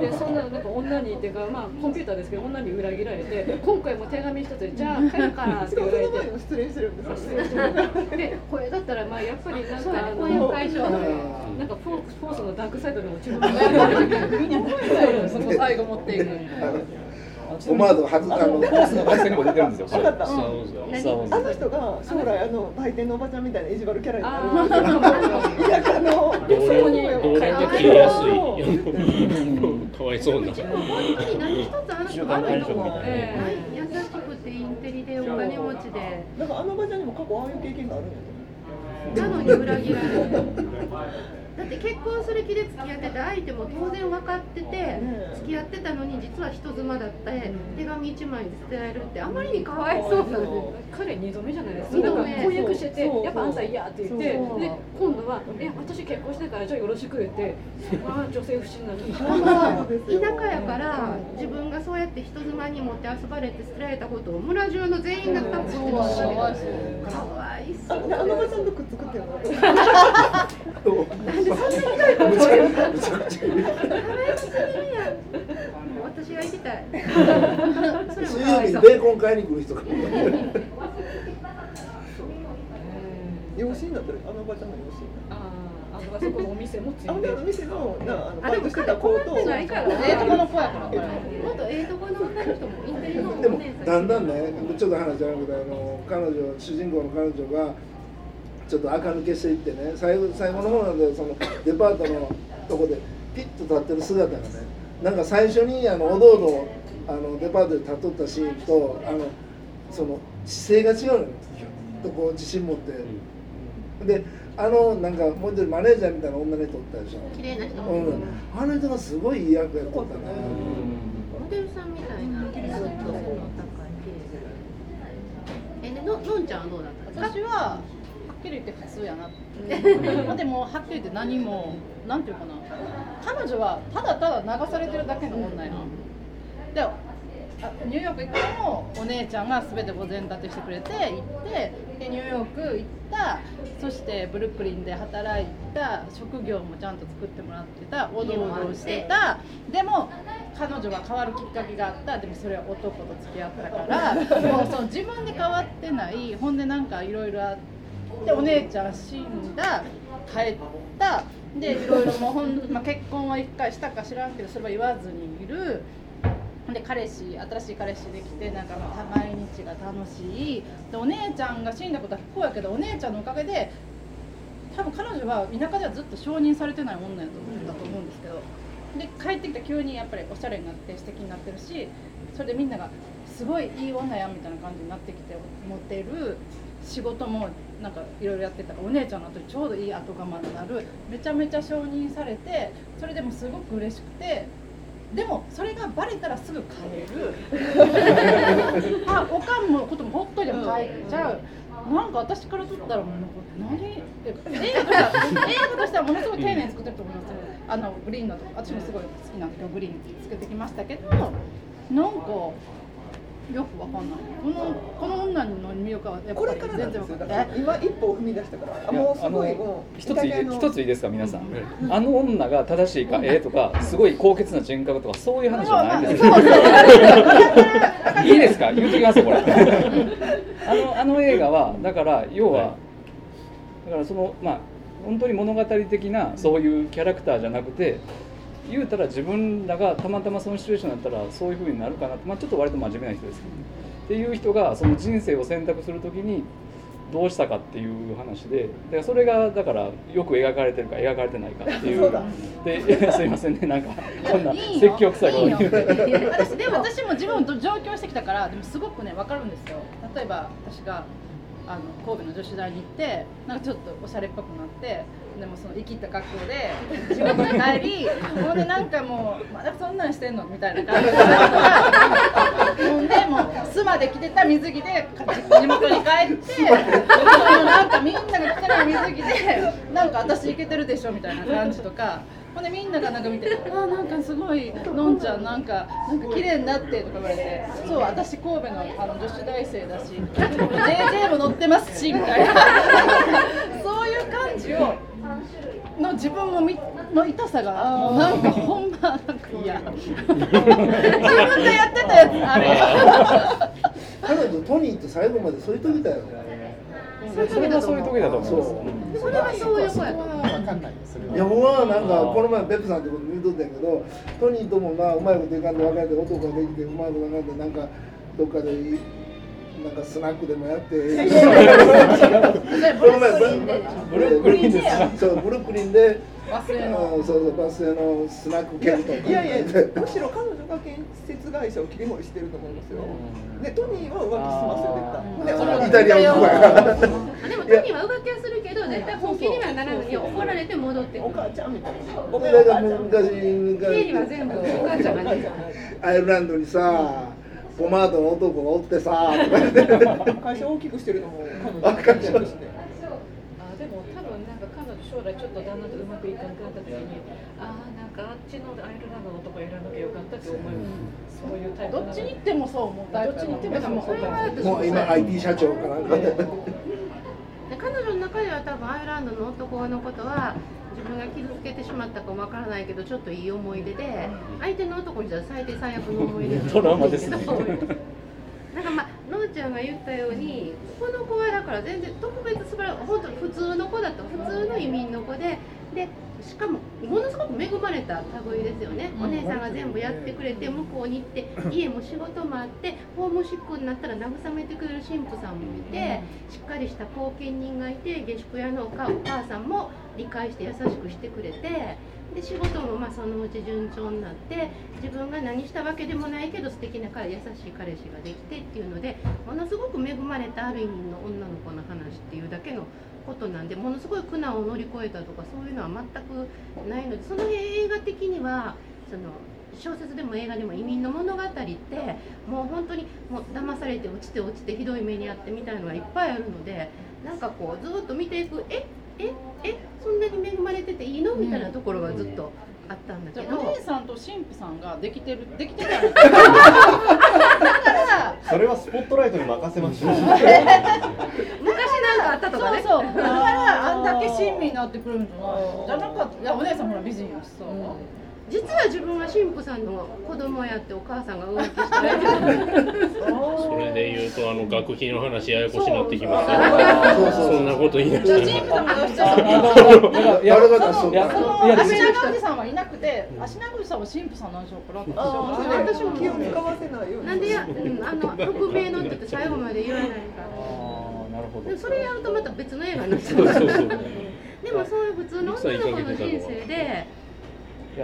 でそんななんか女にっていうかまあコンピューターですけど女に裏切られて今回も手紙一つでじゃあ帰るからって言われて。失礼してるんですでこれだったらまあやっぱりなんかあのなんかフォースのダークサイドに落ちるみたいなその最後持っていく。オマード外あのコースの学生にも出てるんですよ。分かった。あの人が将来あの売店のおばちゃんみたいな意地悪キャラになる。田舎の同僚で切りやすい。かわいそうな。何一つあの人あるのも優しくてインテリでお金持ちで。だからあのおばちゃんにも過去ああいう経験があるんやなのに裏切られる。だって結婚する気で付き合ってて相手も当然分かってて付き合ってたのに実は人妻だって手紙一枚で捨てられるってあまりにかわいそう。なの彼二度目じゃないですか。婚約しててやっぱあんた嫌って言ってで今度は「え私結婚してからじゃあよろしく」って *laughs* あ女性不信な田舎やから自分がそうやって人妻に持って遊ばれて捨てられたことを村中の全員が多分知ってますかわいそう。あのおばちゃんとくっつくって *laughs* でそんなひどい。ことむちゃくちゃ私が行きたい水曜日にベーコン買いに来る人か養子になったらあのおばちゃんの養子ああそこのお店もついてあの店のなあのバイトしてた子とええとこの子やからもっとええとこの女の人もインテリのでもだんだんねちょっと話じゃなくてあの彼女主人公の彼女がちょっと垢抜けしていってね最後最後の方なんでそのデパートのとこでピッと立ってる姿がねなんか最初にあのおどおどあのデパートで立っとったシーンとあのその姿勢が違うのとこう自信持って。であのなんかもう一人マネージャーみたいな女の人おったでしょ。綺麗な人、うん、あの人がすごいいい役やってたねモデルさんみたいな。ずの高いえでののんちゃんはどうだった？私はきり言って普通やなでもはっきり言って何もなんていうかな。彼女はただただ流されてるだけの女やでニューヨーク行ってもお姉ちゃんが全て午前立てしてくれて行ってでニューヨーク行ったそしてブルックリンで働いた職業もちゃんと作ってもらってたおどおどしてた。でも彼女が変わるきっかけがあった。でもそれは男と付き合ったから *laughs* もうその自分で変わってない。ほんでなんかいろいろあってでお姉ちゃん死んだ帰った。でいろいろもうほん、まあ、結婚は1回したか知らんけどそれは言わずにいる。で彼氏新しい彼氏できてなんか毎日が楽しい。でお姉ちゃんが死んだことは不幸やけどお姉ちゃんのおかげで多分彼女は田舎ではずっと承認されてない女やと思ったと思うんですけど。で帰ってきた急にやっぱりおしゃれになって素敵になってるしそれでみんながすごいいい女やみたいな感じになってきてモテる仕事もなんかいろいろやってたからお姉ちゃんの後にちょうどいい後釜になるめちゃめちゃ承認されてそれでもすごく嬉しくてでもそれがバレたらすぐ帰る。*laughs* あおかんのこともほっといても帰っちゃう。なんか私からとったらもう何映画としては映画としてはものすごい丁寧に作ってると思いますあのグリーンのと私もすごい好きなんでグリーン作ってきましたけどなんかよくわかんない。このこの女の魅力はやっぱり全然わかんない。今一歩踏み出したから。もうすごいもう一つ一ついいですか皆さん。あの女が正しいかええとかすごい高潔な人格とかそういう話じゃないです。いいですか？言うときますこれ。あのあの映画はだから要はだからそのまあ本当に物語的なそういうキャラクターじゃなくて。言うたら自分らがたまたまそのシチュエーションだったらそういうふうになるかなまあ、ちょっと割と真面目な人ですけど、ね、っていう人がその人生を選択する時にどうしたかっていう話で。だからそれがだからよく描かれてるか描かれてないかっていう。で *laughs* すいませんね。なんかこんな説教臭いこと言うて。私でも私も自分と上京してきたからでもすごくね分かるんですよ。例えば私があの神戸の女子大に行ってなんかちょっとおしゃれっぽくなってでもその生きった格好で *laughs* 地元に帰りほんでなんかもうまだそんなんしてんのみたいな感じで *laughs* ほんでもう巣まで来てた水着で地元に帰って *laughs* なんかみんなが来てない水着でなんか私いけてるでしょみたいな感じとか。ほんでみんながなんか見て「あなんかすごいのんちゃんなんかなんか綺麗になって」とか言われて「そう私神戸のあの女子大生だし JJ も乗ってますし」みたいな。そういう感じをの自分もみの痛さがもうなんかほんまなんか嫌。自分でやってたやつあれ。彼女トニーって最後までそういう時だよそれはそういう時だと思いますそれはそういう子やと思う。いや僕はなんかこの前ペップさんってこと見とったんやけどトニーともまあうまいこといかんで別れて男ができてうまいこといかんでなんかどっかでなんかスナックでもやって。ブルックリンで。そうブルックリンで。バスへの。そうそうバスへのスナック系とか。いやいやむしろ彼女が建設会社を切り盛りしてると思いますよ。でトニーは浮気しますよ絶対。イタリア男やから。でもトニーは浮気はするけど絶対本気にはならずに怒られて戻ってお母ちゃんみたいな。お母ちゃん。昔経理は全部お母ちゃんがね。アイルランドにさ。ポマードの男がおってさ会社大きくしてるのも彼女してあでも多分なんか彼女将来ちょっと旦那とうまくいかなくなった時にああなんかあっちのアイルランドの男選んなきゃよかったって思います、そういうタイプどっちに行ってもそう思ったどっちに行ってもそうもう今 IT 社長かなんかで彼女の中では多分アイルランドの男のことは自分が傷つけてしまったかもわからないけどちょっといい思い出で相手の男にしたら最低最悪の思い出だと思うんです *laughs* けどなんかまあのんちゃんが言ったようにこの子はだから全然特別素晴らしい本当普通の子だと普通の移民の子ででしかもものすごく恵まれた類ですよね、お姉さんが全部やってくれて向こうに行って *clears throat* 家も仕事もあってホームシックになったら慰めてくれる神父さんもいてしっかりした後見人がいて下宿屋のお母さんも理解して優しくしてくれてで仕事もまあそのうち順調になって自分が何したわけでもないけど素敵な彼優しい彼氏ができてっていうのでものすごく恵まれたある意味の女の子の話っていうだけのことなんでものすごい苦難を乗り越えたとかそういうのは全くないのでその映画的にはその小説でも映画でも移民の物語ってもう本当にもう騙されて落ちて落ちてひどい目に遭ってみたいのがいっぱいあるのでなんかこうずっと見ていくえええそんなに恵まれてていいの？みたいなところがずっと。あったんだけど、お姉さんと神父さんができてるできてただからそれはスポットライトに任せましょう昔なんかあったとかね。そうそう。だからあんだけ親身になってくるんじゃないじゃなかった。いやお姉さんほら美人やしさ、うん実は自分は神父さんの子供やってお母さんが浮気して。それで言うとあの学費の話ややこしになって。きますよそんなこと言い出して神父さんのいや足長おじさんはいなくて足長おじさんは神父さんなんでしょうから私も気を使わせないよなんでや、うん、あの匿名のって言って最後まで言わないからなるほどそれやるとまた別の映画になっちゃうでもそういう普通の女の子の人生で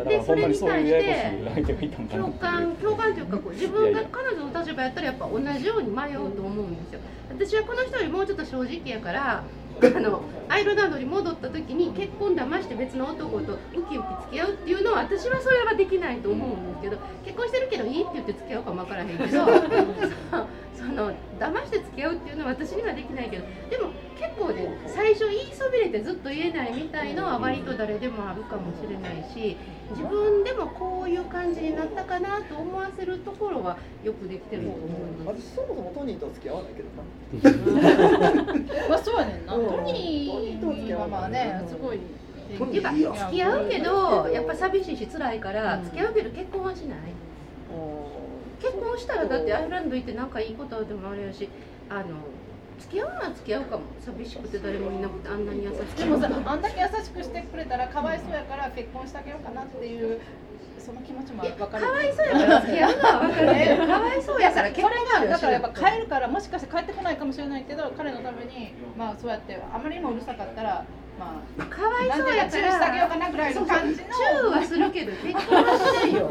でそれに対して共感共感というかこう自分が彼女の立場やったらやっぱ同じように迷うと思うんですよ。私はこの人よりもうちょっと正直やからあのアイルランドに戻った時に結婚騙して別の男とウキウキ付き合うっていうのは私はそれはできないと思うんですけど結婚してるけどいいって言って付き合うかも分からへんけど *laughs* その騙して付き合うっていうのは私にはできないけどでも結構ね最初言いそびれてずっと言えないみたいのは割と誰でもあるかもしれないし自分でもこういう感じになったかなと思わせるところはよくできてると思います。私そもそもトニーと付き合わないけどな。*laughs* まあそうやねんな。トニーはまあねすごい。っていうか付き合うけどやっぱ寂しいし辛いから付き合うけど結婚はしない。結婚したらだってアイルランド行って仲いいことあってもあれやしあの付き合うのは付き合うかも寂しくて誰もいなくてあんなに優しくでもさあんだけ優しくしてくれたらかわいそうやから結婚してあげようかなっていうその気持ちも分かるかわいそうやから付き合うのは分かるかわいそうやから結婚がだからやっぱ帰るからもしかして帰ってこないかもしれないけど彼のためにまあそうやってあまりにもうるさかったらまあ、かわいそうやからしてあげようかなぐらいの感じのチューはするけど結婚はしないよ、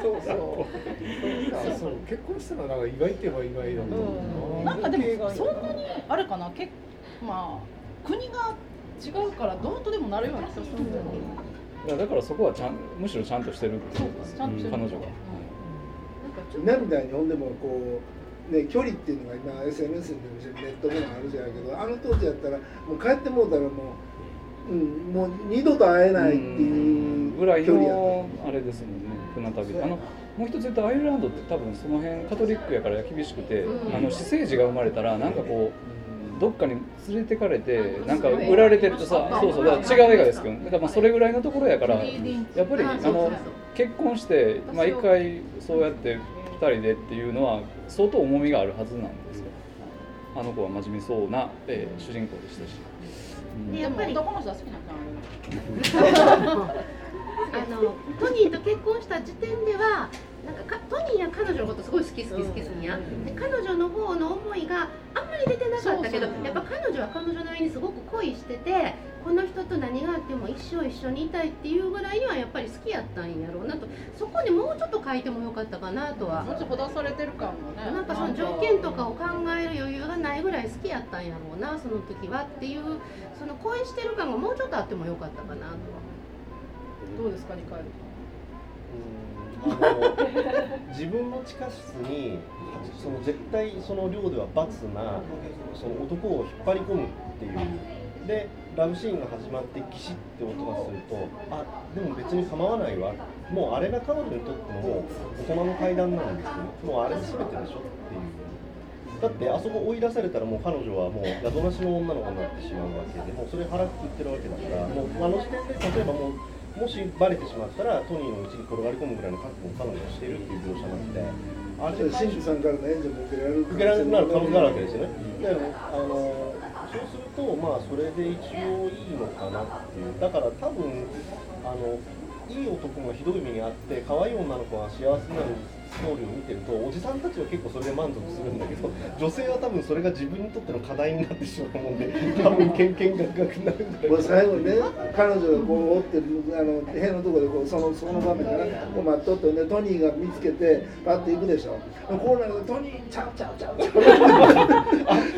そうそう。そう結婚したらなんか意外って言えば意外だと思う、な。んかでもそんなにあれかな。けまあ国が違うからどうとでもなるような気がするんだよいやだからそこはちゃんむしろちゃんとしてるっていうちゃんとしてる彼女が、今みたいにほんでもこうね距離っていうのが今 SNS でもネットでもあるじゃないけどあの当時やったらもう帰ってもうたらもううん、もう二度と会えないっていうぐらいのあれですもん。ね船旅であのもう一つ言うとアイルランドって多分その辺カトリックやから厳しくて、うん、あの私生児が生まれたらなんかこうどっかに連れてかれてなんか売られてるとさそうそうだから違う映画ですけどだからまあそれぐらいのところやからやっぱりあの結婚してまあ一回そうやって2人でっていうのは相当重みがあるはずなんですよ。あの子は真面目そうな、えー、主人公でしたし。やっぱり。男の人は好きな。*laughs* あのトニーと結婚した時点ではなんかトニーや彼女のことすごい好き好き好き好きや、で彼女の方の思いがあんまり出てなかったけどやっぱ彼女は彼女なりにすごく恋しててこの人と何があっても一生一緒にいたいっていうぐらいにはやっぱり好きやったんやろうなと。そこにもうちょっと書いてもよかったかなとは。もうちょっとほだされてる感もね。なんかその条件とかを考える余裕がないぐらい好きやったんやろうなその時はっていうその恋してる感がもうちょっとあってもよかったかなとは。どうですか二階あの自分の地下室にその絶対その寮では罰なその男を引っ張り込むっていう。でラブシーンが始まってキシッて音がするとあでも別に構わないわ。もうあれが彼女にとっても大人の階段なんですよ。もうあれ全てでしょっていう。だってあそこ追い出されたらもう彼女はもう宿なしの女の子になってしまうわけでもうそれ腹くくってるわけだからもうあの時点で例えばもうもしバレてしまったらトニーのうちに転がり込むぐらいの覚悟を彼女はしているっていう描写なので。あれで神父さんからの援助も受けられる受けられなる可能性があるわけですよね、であのそうするとまあそれで一応いいのかなっていう。だから多分あのいい男がひどい目にあって可愛い女の子が幸せになるストーリーを見てるとおじさんたちは結構それで満足するんだけど女性は多分それが自分にとっての課題になってしまうもんで *laughs* 多分けんけんがくがくなるんだけど最後にね彼女がこう追ってるあの部屋のところでこうそのその場面でねこう待っとってねトニーが見つけてパッて行くでしょ。こうなるとトニーちゃうちゃう。ちゃうちゃう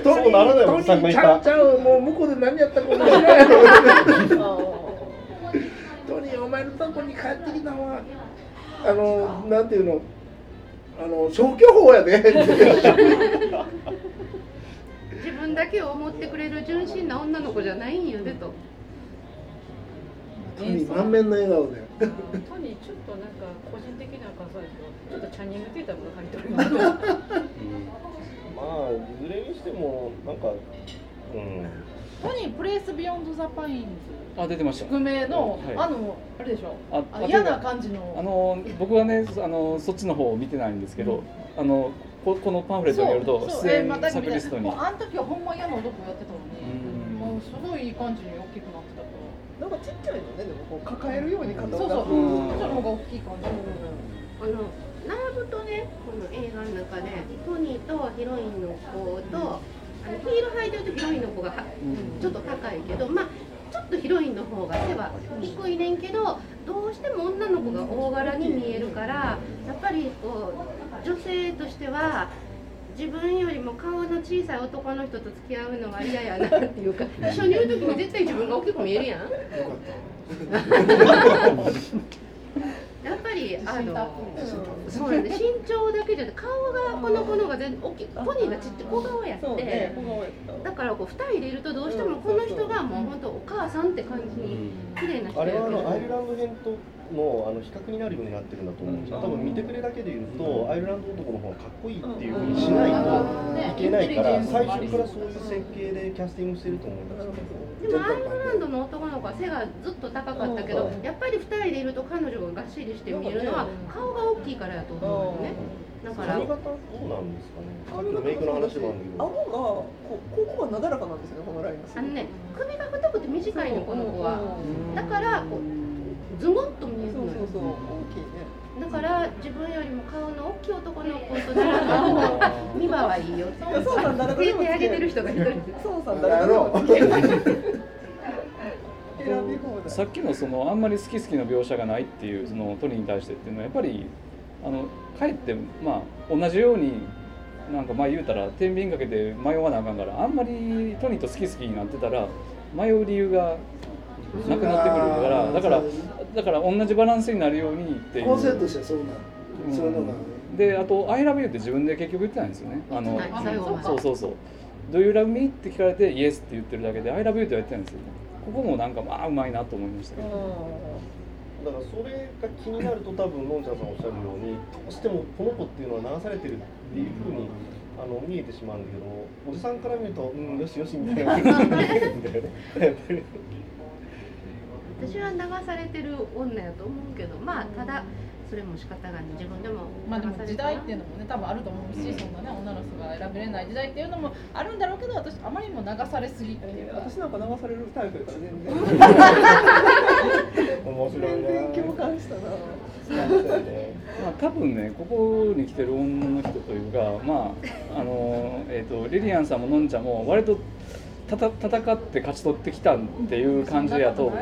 トニートニーちゃうちゃうもう向こうで何やったかもしれない。*laughs* トニーお前のとこに帰ってきたわあのなんていうの？あの消去法やで自分だけを思ってくれる純真な女の子じゃないんやでと。トニー満面の笑顔で。トニーちょっとなんか個人的な感想ですけど、ちょっとチャニングテータムが入っております。まあいずれにしてもなんかうんトニープレイスビヨンドザパインズ。あ出てました。宿命の、はい。あのあれでしょ？ああ嫌な感じの。あの僕はねあのそっちの方を見てないんですけど、あのここのパンフレットによるとそう出演えーまた作リストに、もうあの時はほんま嫌な男やってたのに、うん。もうすごいいい感じに大きくなってたからなんかちっちゃいのねでもこう抱えるように肩そうそう、そっちの方が大きい感じ、あの並ぶとねこの映画の中でトニーとヒロインの子とあのヒール履いてるとヒロインの子がはちょっと高いけどまあちょっとヒロインの方が背は低いねんけどどうしても女の子が大柄に見えるからやっぱりこう女性としては自分よりも顔の小さい男の人と付き合うのは嫌やなっていうか *laughs* 一緒にいる時に絶対自分が大きく見えるやん。*laughs* やっぱりあのそうなんで *laughs* 身長だけじゃなくて顔がこの子の方が全然大きい。ポニーがちっちゃい小顔やって、そうねだからこう2人でいるとどうしてもこの人がもう本当お母さんって感じに綺麗な人あれはあやけどのアイルランド編とのあの比較になるようになってるんだと思うんですよ、多分見てくれだけで言うと、アイルランド男の方がかっこいいっていうふうにしないといけないから、最初からそういう設計でキャスティングしてると思うんですよ。でもアイルランドの男の子は背がずっと高かったけどやっぱり2人でいると彼女ががっしりして見えるのは顔が大きいからやと思うよね。だから髪型どうなんですかね。さっきのメイクの話もあるんだけど。顎がこうここがなだらかなんですよねこのラインが。あのね首が太くて短いのこの子は。だからこうズゴッと見えるのよ。そうそうそう。大きいね。だから自分よりも顔の大きい男の子と並ぶ方が見場はいいよって。そうなんだ手手挙げてる人が一人そうさんさっきのそのあんまり好き好きの描写がないっていうそのトニーに対してっていうのはやっぱりあのかえってまあ同じようになんかまあ言うたら天秤かけて迷わなあかんからあんまりトニーと好き好きになってたら迷う理由がなくなってくるからだからだから同じバランスになるようにっていう。構成としてはそうなうん。そういうのが。であと「I love you」って自分で結局言ってないんですよね。あのそうそうそう「Do you love me?」って聞かれて「Yes」って言ってるだけで「I love you」って言ってないんですよここもなんかまあうまいなと思いましたけど。だからそれが気になると多分のんちゃんさんおっしゃるようにどうしてもこの子っていうのは流されてるっていうふうにあの見えてしまうんだけどおじさんから見るとうんよしよしみたいな。風に見えるんだよねやっぱり私は流されてる女やと思うけどまあただそれも仕方がない。自分でもまあでも時流されたら。代っていうのもね多分あると思うし、そんなね女の人が選べれない時代っていうのもあるんだろうけど私あまりにも流されすぎっていう。か私なんか流されるタイプやから全然。*laughs* 面白いな全然共感したな。まあ、多分ねここに来てる女の人というかまああの、えー、とリリアンさんものんちゃんも割とたた戦って勝ち取ってきたっていう感じやと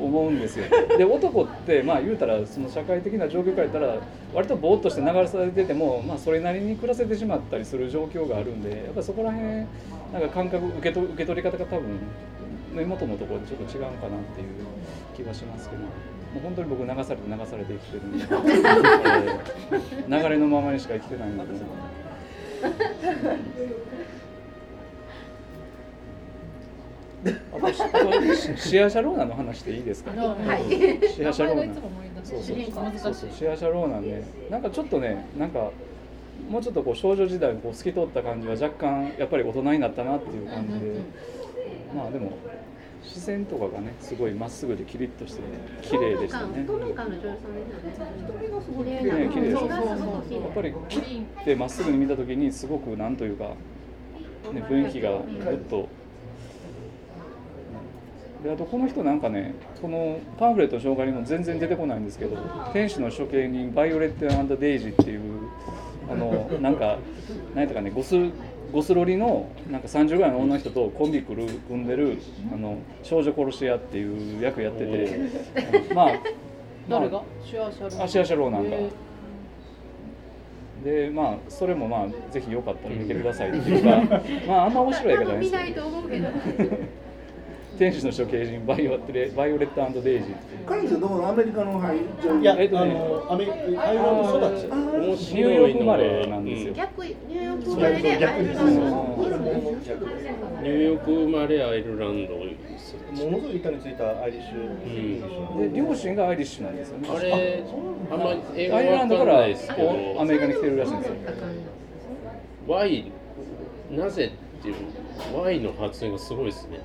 思うんですよ。で男ってまあ言うたらその社会的な状況から言ったら割とぼーっとして流されてても、まあ、それなりに暮らせてしまったりする状況があるんでやっぱりそこら辺なんか感覚受けと受け取り方が多分根元のところでちょっと違うのかなっていう気がしますけど。もう本当に僕流されて流されて生きてるんで、え *laughs* ー流れのままにしか生きてないんで、シアシャローナの話でいいですか、はい。シアシャローナ。そうそうそう。そうシアシャローナね。なんかちょっとねなんかもうちょっとこう少女時代をこう透き通った感じは若干やっぱり大人になったなっていう感じで、まあでも視線とかがねすごいまっすぐでキリッとして綺麗でしたね。透明感の女優さんですよね瞳がすごい綺麗。ですやっぱりキッてまっすぐに見た時にすごくなんというか、ね、雰囲気がぐっと。であとこの人なんかねこのパンフレットの紹介にも全然出てこないんですけど「天使の処刑人バイオレットデイジー」っていうあのなんか何やったかねゴスゴスロリのなんか30ぐらいの女の人とコンビ組んでるあの少女殺し屋っていう役やっててまあ誰が？シアーシャ・ローナンあシアーシャ・ローナンか。へでまあそれもまあぜひよかったら見てくださいっていうかまああんま面白い映画じゃないですけど *laughs* *laughs* 天使の処刑人バイオレバイオレットデイジー。彼女どこの？アメリカの俳優いや、えっと、ね、あのアメリカアイルランド育ち。ニューヨーク生まれなんですよ。逆ニューヨーク生まれでアイルランドニューヨーク生まれアイルランドものすごい板についたアイリッシュ、うん、で両親がアイリッシュなんですよ。ねあれあんま英語アイルランドからアメリカに来てるらしいんですよ。Y なぜっていう Y の発音がすごいですね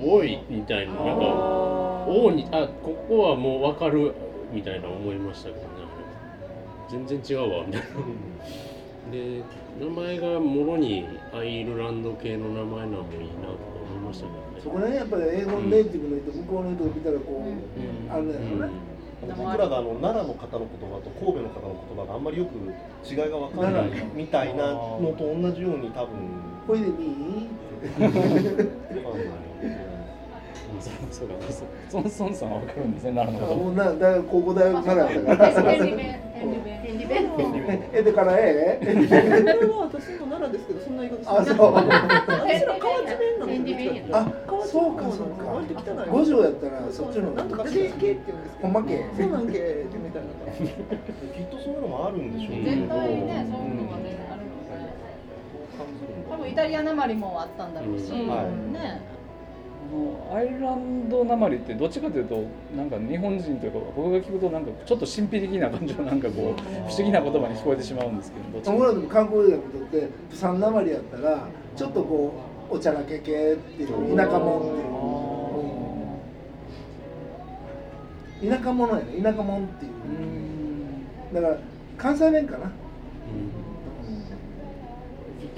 おいみたいななんかおにあここはもう分かるみたいな思いましたけどね全然違うわみたいな。で名前がもろにアイルランド系の名前なのもいいなと思いましたけどね。そこら辺やっぱり英語ネイティブの人、向こうの人を見たらこう、うん、あるんだよね、僕らがあの奈良の方の言葉と神戸の方の言葉があんまりよく違いが分からないみたいなのと同じように多分これでいいそうか、ソンソンさんはわかるんですね、奈良のこと。もうな、だ高校大学奈良だから。便利弁、便利弁。便利弁。えでからえ？え。は私も奈良ですけど、そんな言い方あ、そう。あ、そうか、そうか。割と汚い。五条やったら、そっちの。なんとか系って言うんですほんま系。そうなんけ、みたいな。きっとそういうのもあるんでしょうね。絶対ね、そういうのがね、あるので。多分イタリアなまりもあったんだろうし、ね。アイルランドなまりってどっちかというとなんか日本人というか僕が聞くとなんかちょっと神秘的な感じのなんかこう不思議な言葉に聞こえてしまうんですけど僕らでも観光映画にとってプサンなまりやったらちょっとこうおちゃらけ系っていう田舎者っていう田舎者やね田舎者っていうだから関西弁かな、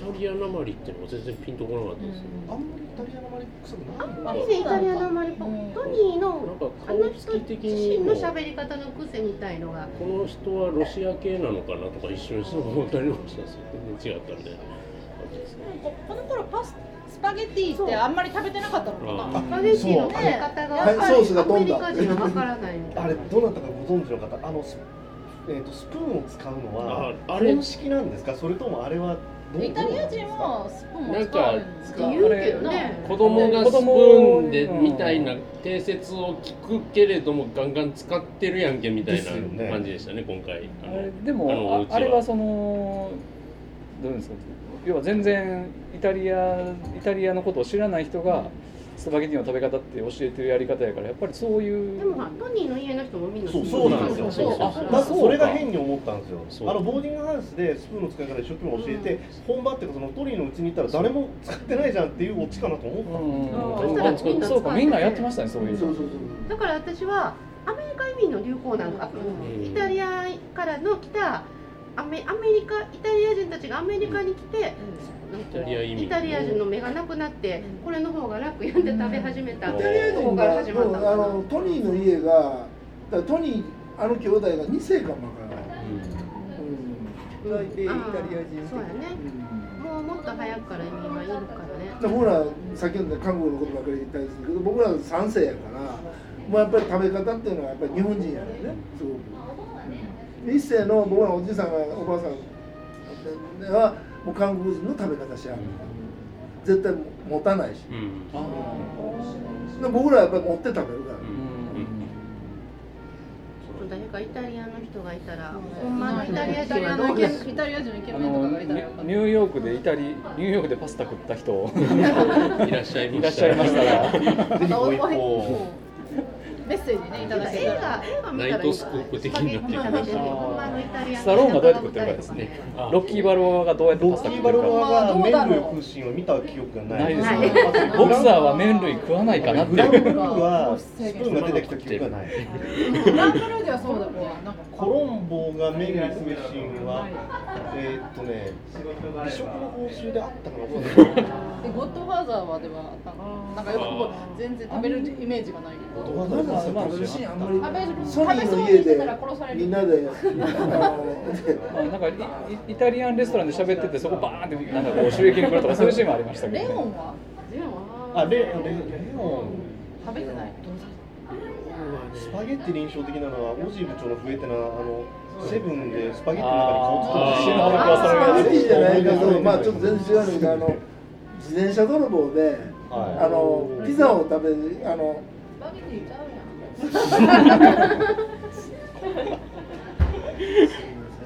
タリアなまりっていうのは全然ピンとこなかったですよ、あんまりイタリアなまり臭くないあんまりイタリアなまりトニーのなんか顔つき的にの喋り方の癖みたいのがこの人はロシア系なのかなとか一瞬思ったりもしたんですよ全然違ったんでこの頃パススパゲッティってあんまり食べてなかったのかな。スパゲッティの食べ方が、ね、ソースが飛んだ。あれどなたかご存知の方、あのえーと、スプーンを使うのはあれ式なんですかそれともあれはイタリア人もスプーンなんか子供がスプーンでみたいな定説を聞くけれどもガンガン使ってるやんけみたいな感じでしたね今回。でもあれはそのどうですか？要は全然イタリアイタリアのことを知らない人が、スパゲティの食べ方って教えてるやり方やからやっぱりそういうでもトニーの家の人もみんなそうそうなんですよ。そうまずそれが変に思ったんですよ。あのボーディングハウスでスプーンの使い方一生懸命教えて、本場っていうかそのトニーのうちに行ったら誰も使ってないじゃんっていうオチかなと思った。ん。ですそうかみんなやってましたねそういう。だから私はアメリカ移民の流行なんか、イタリアからの来たアメアメリカイタリア人たちがアメリカに来て、イタリア人の目がなくなってこれの方が楽やんで食べ始めた。イタリア人から始まった。あのトニーの家がトニーあの兄弟が2世かもわからない、うん。うん、イタリア人そうやね、もうもっと早くから移民はいるからね。僕ら先ほど韓国のことばかり言ったんですけど僕ら3世やからもうやっぱり食べ方っていうのはやっぱり日本人やねすごく。一世の僕のおじいさんがおばあさんはもう韓国人の食べ方しやる、絶対持たないし、うん、僕らはやっぱり持って食べるから、誰かイタリアの人がいたら、ほん。まのイタリア人はどうイタリア人イケメンとかがいたら。ニューヨークでイタリニューヨークでパスタ食った人。*laughs* いらっしゃいました。ら *laughs* ぜひご一報メッセージねいただけたら。ナイトスコープ的な。っていう話スタローンがどうやって食ってるかですね。ロッキーバルオアがどうやってパスタ食ってるか。ロッキーバルオアが麺類食うシーンを見た記憶がないですね。ボクサーは麺類食わないかなってグランブルーはスプーンが出てきた記憶がないグランブルーではそうだコロンボが麺類食うシーンはえっとね美食の報酬であったかなゴッドファーザーはではあったなんかよく全然食べるイメージがないゴッドファーザーまあ食べるシーンあんまりソニーの家でみんなでなんかイタリアンレストランで喋っててそこバーンってなんかこう収益に来るとかそういうシーンもありましたけど、レオンは？レオンは？あレレレオン。食べてない。スパゲッティで印象的なのはオジー部長の笛ってのはあのセブンでスパゲッティの中に顔つくシスパゲッティじゃないけどまあちょっと全然違うんだけどあの自転車泥棒ではい、あのピザを食べるあの。スパゲティちゃうやん。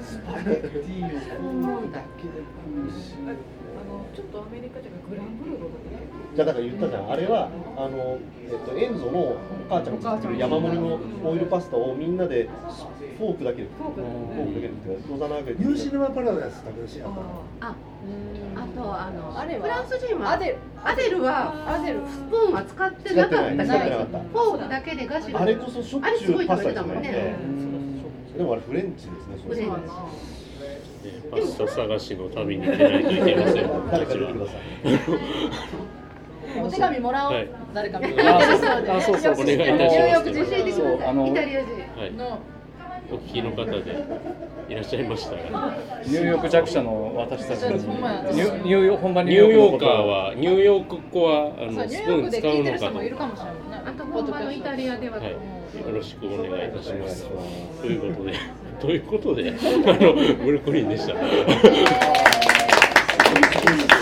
スパゲティをだけであのちょっとアメリカでグランブルーじゃだから言ったじゃんあれはあの、えっと、エンゾのお母ちゃんが作ってる山盛りのオイルパスタをみんなでフォークだけで。フォークだけで。野沢ニューシネマパラダイス食べるしああとあのあれフランス人はアデル。アデルはアデル。スプーンは使ってなかったけどフォークだけでガシあれこそしょっちゅうパスタですね。でもあれフレンチですねフレンチ。パスタ探しの旅に出ないといけません。誰かください。お手紙もらおう。はい、誰か見て。あ、そうそう、お願いいたします。ニューヨーク自身でください。イタリア人。の。お聞きの方でいらっしゃいましたらニューヨーク弱者の私たちに。ニュニューヨ本場ニューヨーカーはニューヨーク語はあのスプーン使うのかと。あと本場のイタリアでは、はい、よろしくお願いいたします。ということでということであのブルックリンでした。*laughs*